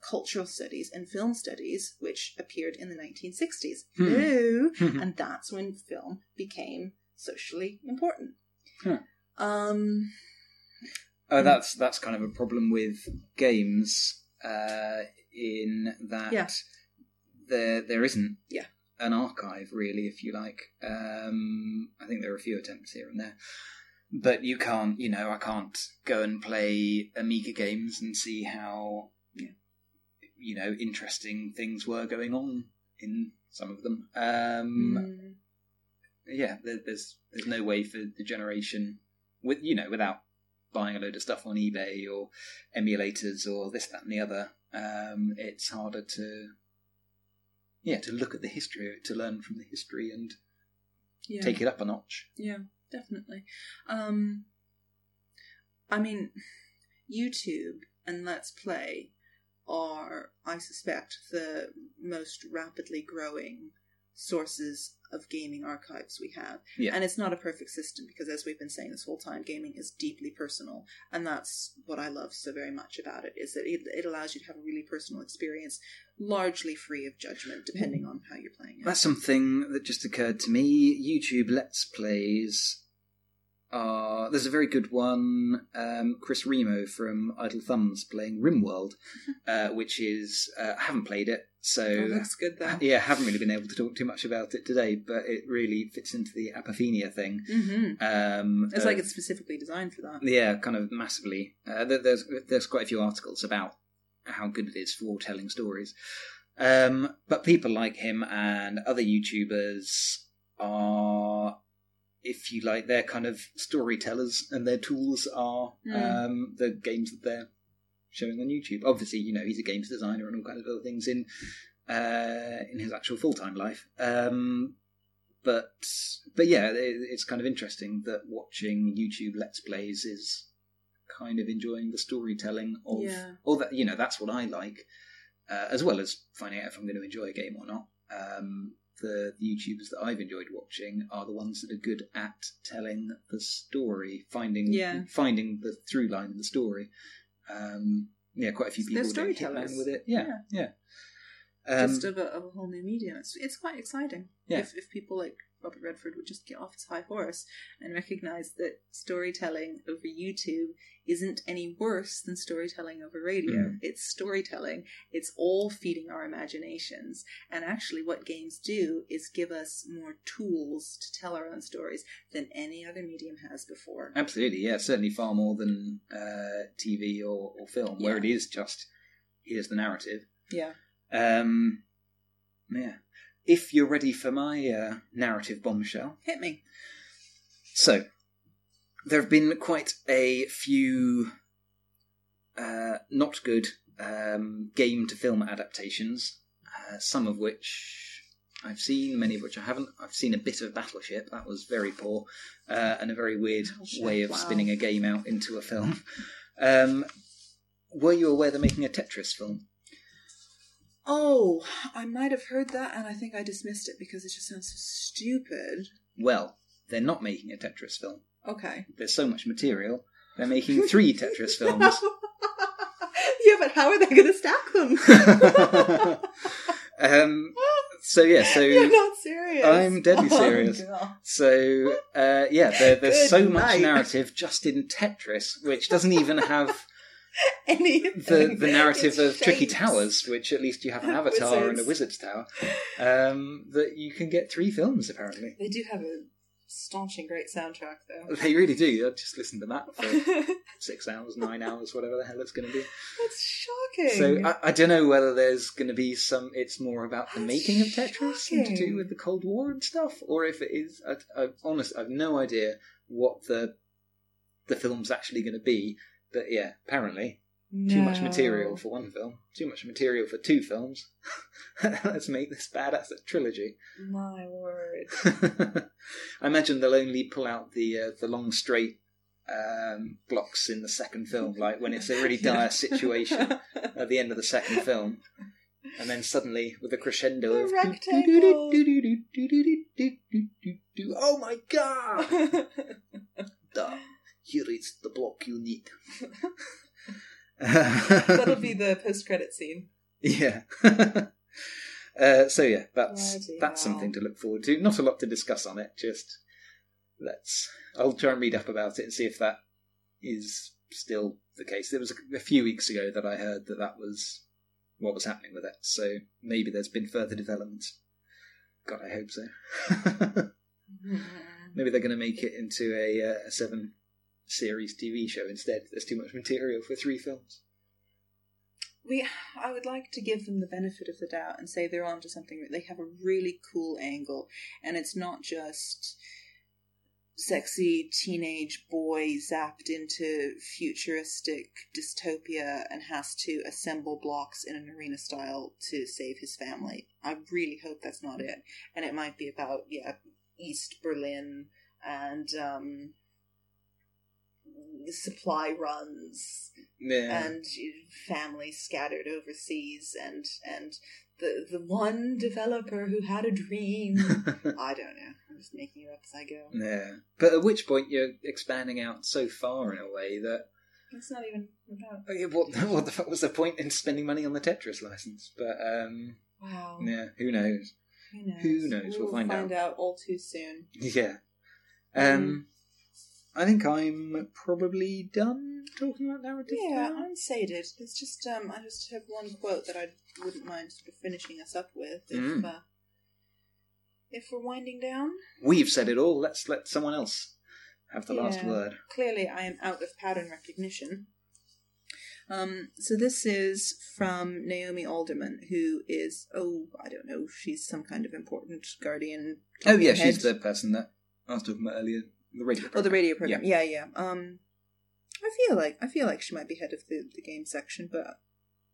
cultural studies and film studies which appeared in the 1960s Hmm. Hello. and that's when film became socially important Huh. um Oh, that's that's kind of a problem with games, uh, in that Yeah. there there isn't Yeah. an archive really, if you like. Um, I think there are a few attempts here and there, but you can't. You know, I can't go and play Amiga games and see how Yeah. you know interesting things were going on in some of them. Um, Mm. Yeah, there, there's there's no way for the generation with you know without buying a load of stuff on eBay or emulators or this that and the other. Um, it's harder to yeah to look at the history to learn from the history and Yeah. take it up a notch. Yeah, definitely. Um, I mean, YouTube and Let's Play are, I suspect, the most rapidly growing sources of gaming archives we have. Yeah. And it's not a perfect system because, as we've been saying this whole time, gaming is deeply personal, and that's what I love so very much about it. Is that it, it allows you to have a really personal experience, largely free of judgment, depending on how you're playing it. That's something that just occurred to me. YouTube Let's Plays are. There's a very good one. Um, Chris Remo from Idle Thumbs playing RimWorld, uh, which is. Uh, I haven't played it, so. Oh, looks good though. yeah, haven't really been able to talk too much about it today, but it really fits into the apophenia thing. hmm Um, It's uh, like it's specifically designed for that. yeah, kind of massively. Uh, there's there's quite a few articles about how good it is for telling stories. Um, but people like him and other YouTubers are, if you like, they're kind of storytellers, and their tools are Mm. um, the games that they're showing on YouTube. Obviously, you know he's a games designer and all kinds of other things in uh, in his actual full time life. Um, but but yeah, it, it's kind of interesting that watching YouTube Let's Plays is kind of enjoying the storytelling of, Yeah. or that you know that's what I like, uh, as well as finding out if I'm going to enjoy a game or not. Um, the, the YouTubers that I've enjoyed watching are the ones that are good at telling the story, finding Yeah. finding the through line in the story. Um, yeah, quite a few They're people storytellers. With it. Yeah, yeah. Um, just of a, of a whole new medium. It's, it's quite exciting. Yeah. If, if people like Robert Redford would just get off his high horse and recognize that storytelling over YouTube isn't any worse than storytelling over radio. Mm. It's storytelling. It's all feeding our imaginations. And actually, what games do is give us more tools to tell our own stories than any other medium has before. Absolutely, yeah, certainly far more than uh, TV or, or film, where it is just here's the narrative. Yeah. Um, yeah. If you're ready for my uh, narrative bombshell, Hit me. so there have been quite a few uh, not good um, game to film adaptations, uh, some of which I've seen, many of which I haven't. I've seen a bit of Battleship, that was very poor, uh, and a very weird Battleship, way of wow. spinning a game out into a film. Um, were you aware they're making a Tetris film? Oh, I might have heard that, and I think I dismissed it because it just sounds so stupid. Well, they're not making a Tetris film. Okay. There's so much material. They're making three Tetris films. yeah, but how are they going to stack them? um, so yeah, so You're not serious. I'm deadly Oh, serious. God. so uh, yeah, there, there's Good so much narrative just in Tetris, which doesn't even have Anything. the the narrative It's of Tricky. Towers, which at least you have an avatar and a Wizards. wizard's tower. Um, that you can get three films apparently. They do have a staunching great soundtrack, though. They really do. I just listen to that for six hours, nine hours, whatever the hell it's going to be. That's shocking. So I, I don't know whether there's going to be some. It's more about the That's making of Tetris and to do with the Cold War and stuff, or if it is. I, I honestly, I've no idea what the the film's actually going to be. But yeah, apparently too much material for one film, too much material for two films. Let's make this badass a trilogy. My word. I imagine they'll only pull out the uh, the long straight um, blocks in the second film, like when it's a really dire situation at the end of the second film, and then suddenly with a crescendo The of rectangle. oh my god! Here is the block you need. That'll be the post-credit scene. Yeah. uh, so yeah, that's Bloody that's hell. something to look forward to. Not a lot to discuss on it. Just let's. I'll try and read up about it and see if that is still the case. There was a, a few weeks ago that I heard that that was what was happening with it. So maybe there's been further developments. God, I hope so. Maybe they're going to make it into a, uh, a seven series TV show instead. There's too much material for three films. We, I would like to give them the benefit of the doubt and say they're onto something. They have a really cool angle, and it's not just sexy teenage boy zapped into futuristic dystopia and has to assemble blocks in an arena style to save his family. I really hope that's not it. And it might be about, yeah, East Berlin and um, supply runs Yeah. and families scattered overseas and and the the one developer who had a dream. I don't know. I'm just making it up as I go. yeah. But at which point you're expanding out so far in a way that It's not even about. oh, what, what the fuck was the point in spending money on the Tetris license? But um, Wow. yeah, who knows? Who knows? Who knows? We'll find out. find out all too soon. Yeah. Um, I think I'm probably done talking about narrative. Yeah, now. I'm sated. It's just um, I just have one quote that I wouldn't mind sort of finishing us up with if Mm. uh, if we're winding down. We've said it all. Let's let someone else have the last word. Clearly, I am out of pattern recognition. Um, so this is from Naomi Alderman, who is oh I don't know, she's some kind of important guardian. Oh yeah, head. she's the person that I was talking about earlier. The radio. oh the program. radio program. Yeah. yeah, Um, I feel like I feel like she might be head of the the game section, but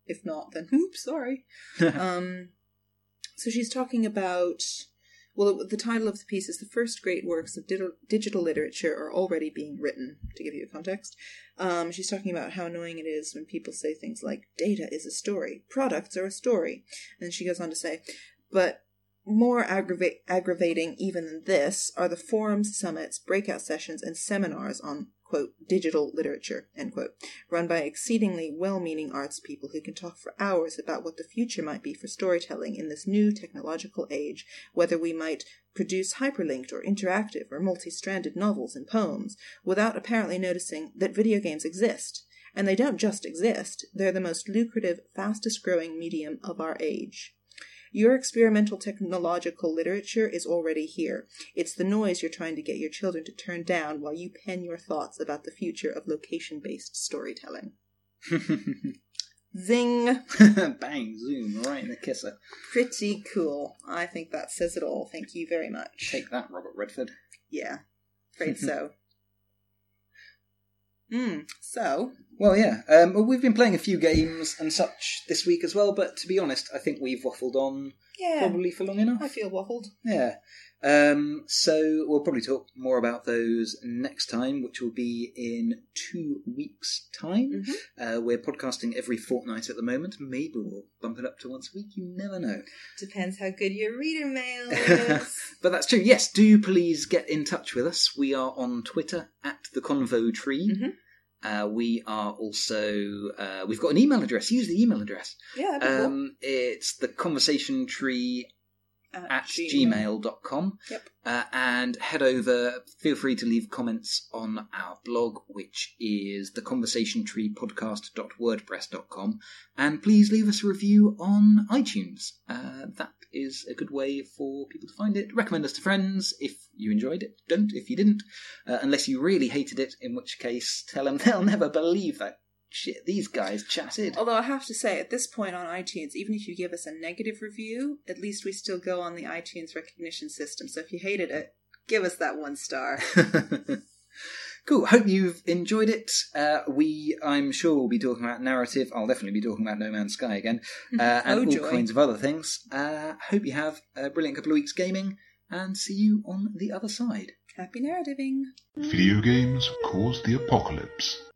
if not, then oops, sorry. um, so she's talking about. Well, the title of the piece is The First Great Works of Digital, digital Literature Are Already Being Written, to give you a context. Um, she's talking about how annoying it is when people say things like, data is a story, products are a story. And she goes on to say, but more aggrava- aggravating even than this are the forums, summits, breakout sessions, and seminars on, quote, digital literature, end quote, run by exceedingly well meaning arts people who can talk for hours about what the future might be for storytelling in this new technological age, whether we might produce hyperlinked or interactive or multi stranded novels and poems, without apparently noticing that video games exist. And they don't just exist, they're the most lucrative, fastest growing medium of our age. Your experimental technological literature is already here. It's the noise you're trying to get your children to turn down while you pen your thoughts about the future of location based storytelling. Zing! Bang, zoom, right in the kisser. Pretty cool. I think that says it all. Thank you very much. Take that, Robert Redford. Yeah, afraid so. Hmm, so, Well, yeah. Um, well, we've been playing a few games and such this week as well, but to be honest, I think we've waffled on yeah, probably for long enough. I feel waffled. Yeah. Um, so we'll probably talk more about those next time, which will be in two weeks' time. Uh, we're podcasting every fortnight at the moment. Maybe we'll bump it up to once a week. You never know. Depends how good your reader mail is. But that's true. Yes, do please get in touch with us. We are on Twitter at the Convo Tree. Mhm. Uh, we are also uh, we've got an email address. Use the email address. yeah, that'd cool. Um, it's the conversation tree at gmail.com. Yep. Uh, and head over, feel free to leave comments on our blog, which is theconversationtreepodcast.wordpress.com. And please leave us a review on iTunes. Uh, that is a good way for people to find it. Recommend us to friends if you enjoyed it. Don't if you didn't. Uh, unless you really hated it, in which case tell them they'll never believe that shit these guys chatted. Although I have to say, at this point on iTunes, even if you give us a negative review, at least we still go on the iTunes recognition system. So if you hated it, give us that one star. cool. Hope you've enjoyed it. Uh, we, I'm sure, will be talking about narrative. I'll definitely be talking about No Man's Sky again, uh, and Oh, all joy. kinds of other things. Uh, hope you have a brilliant couple of weeks gaming, and see you on the other side. Happy narrativing. Video games caused the apocalypse.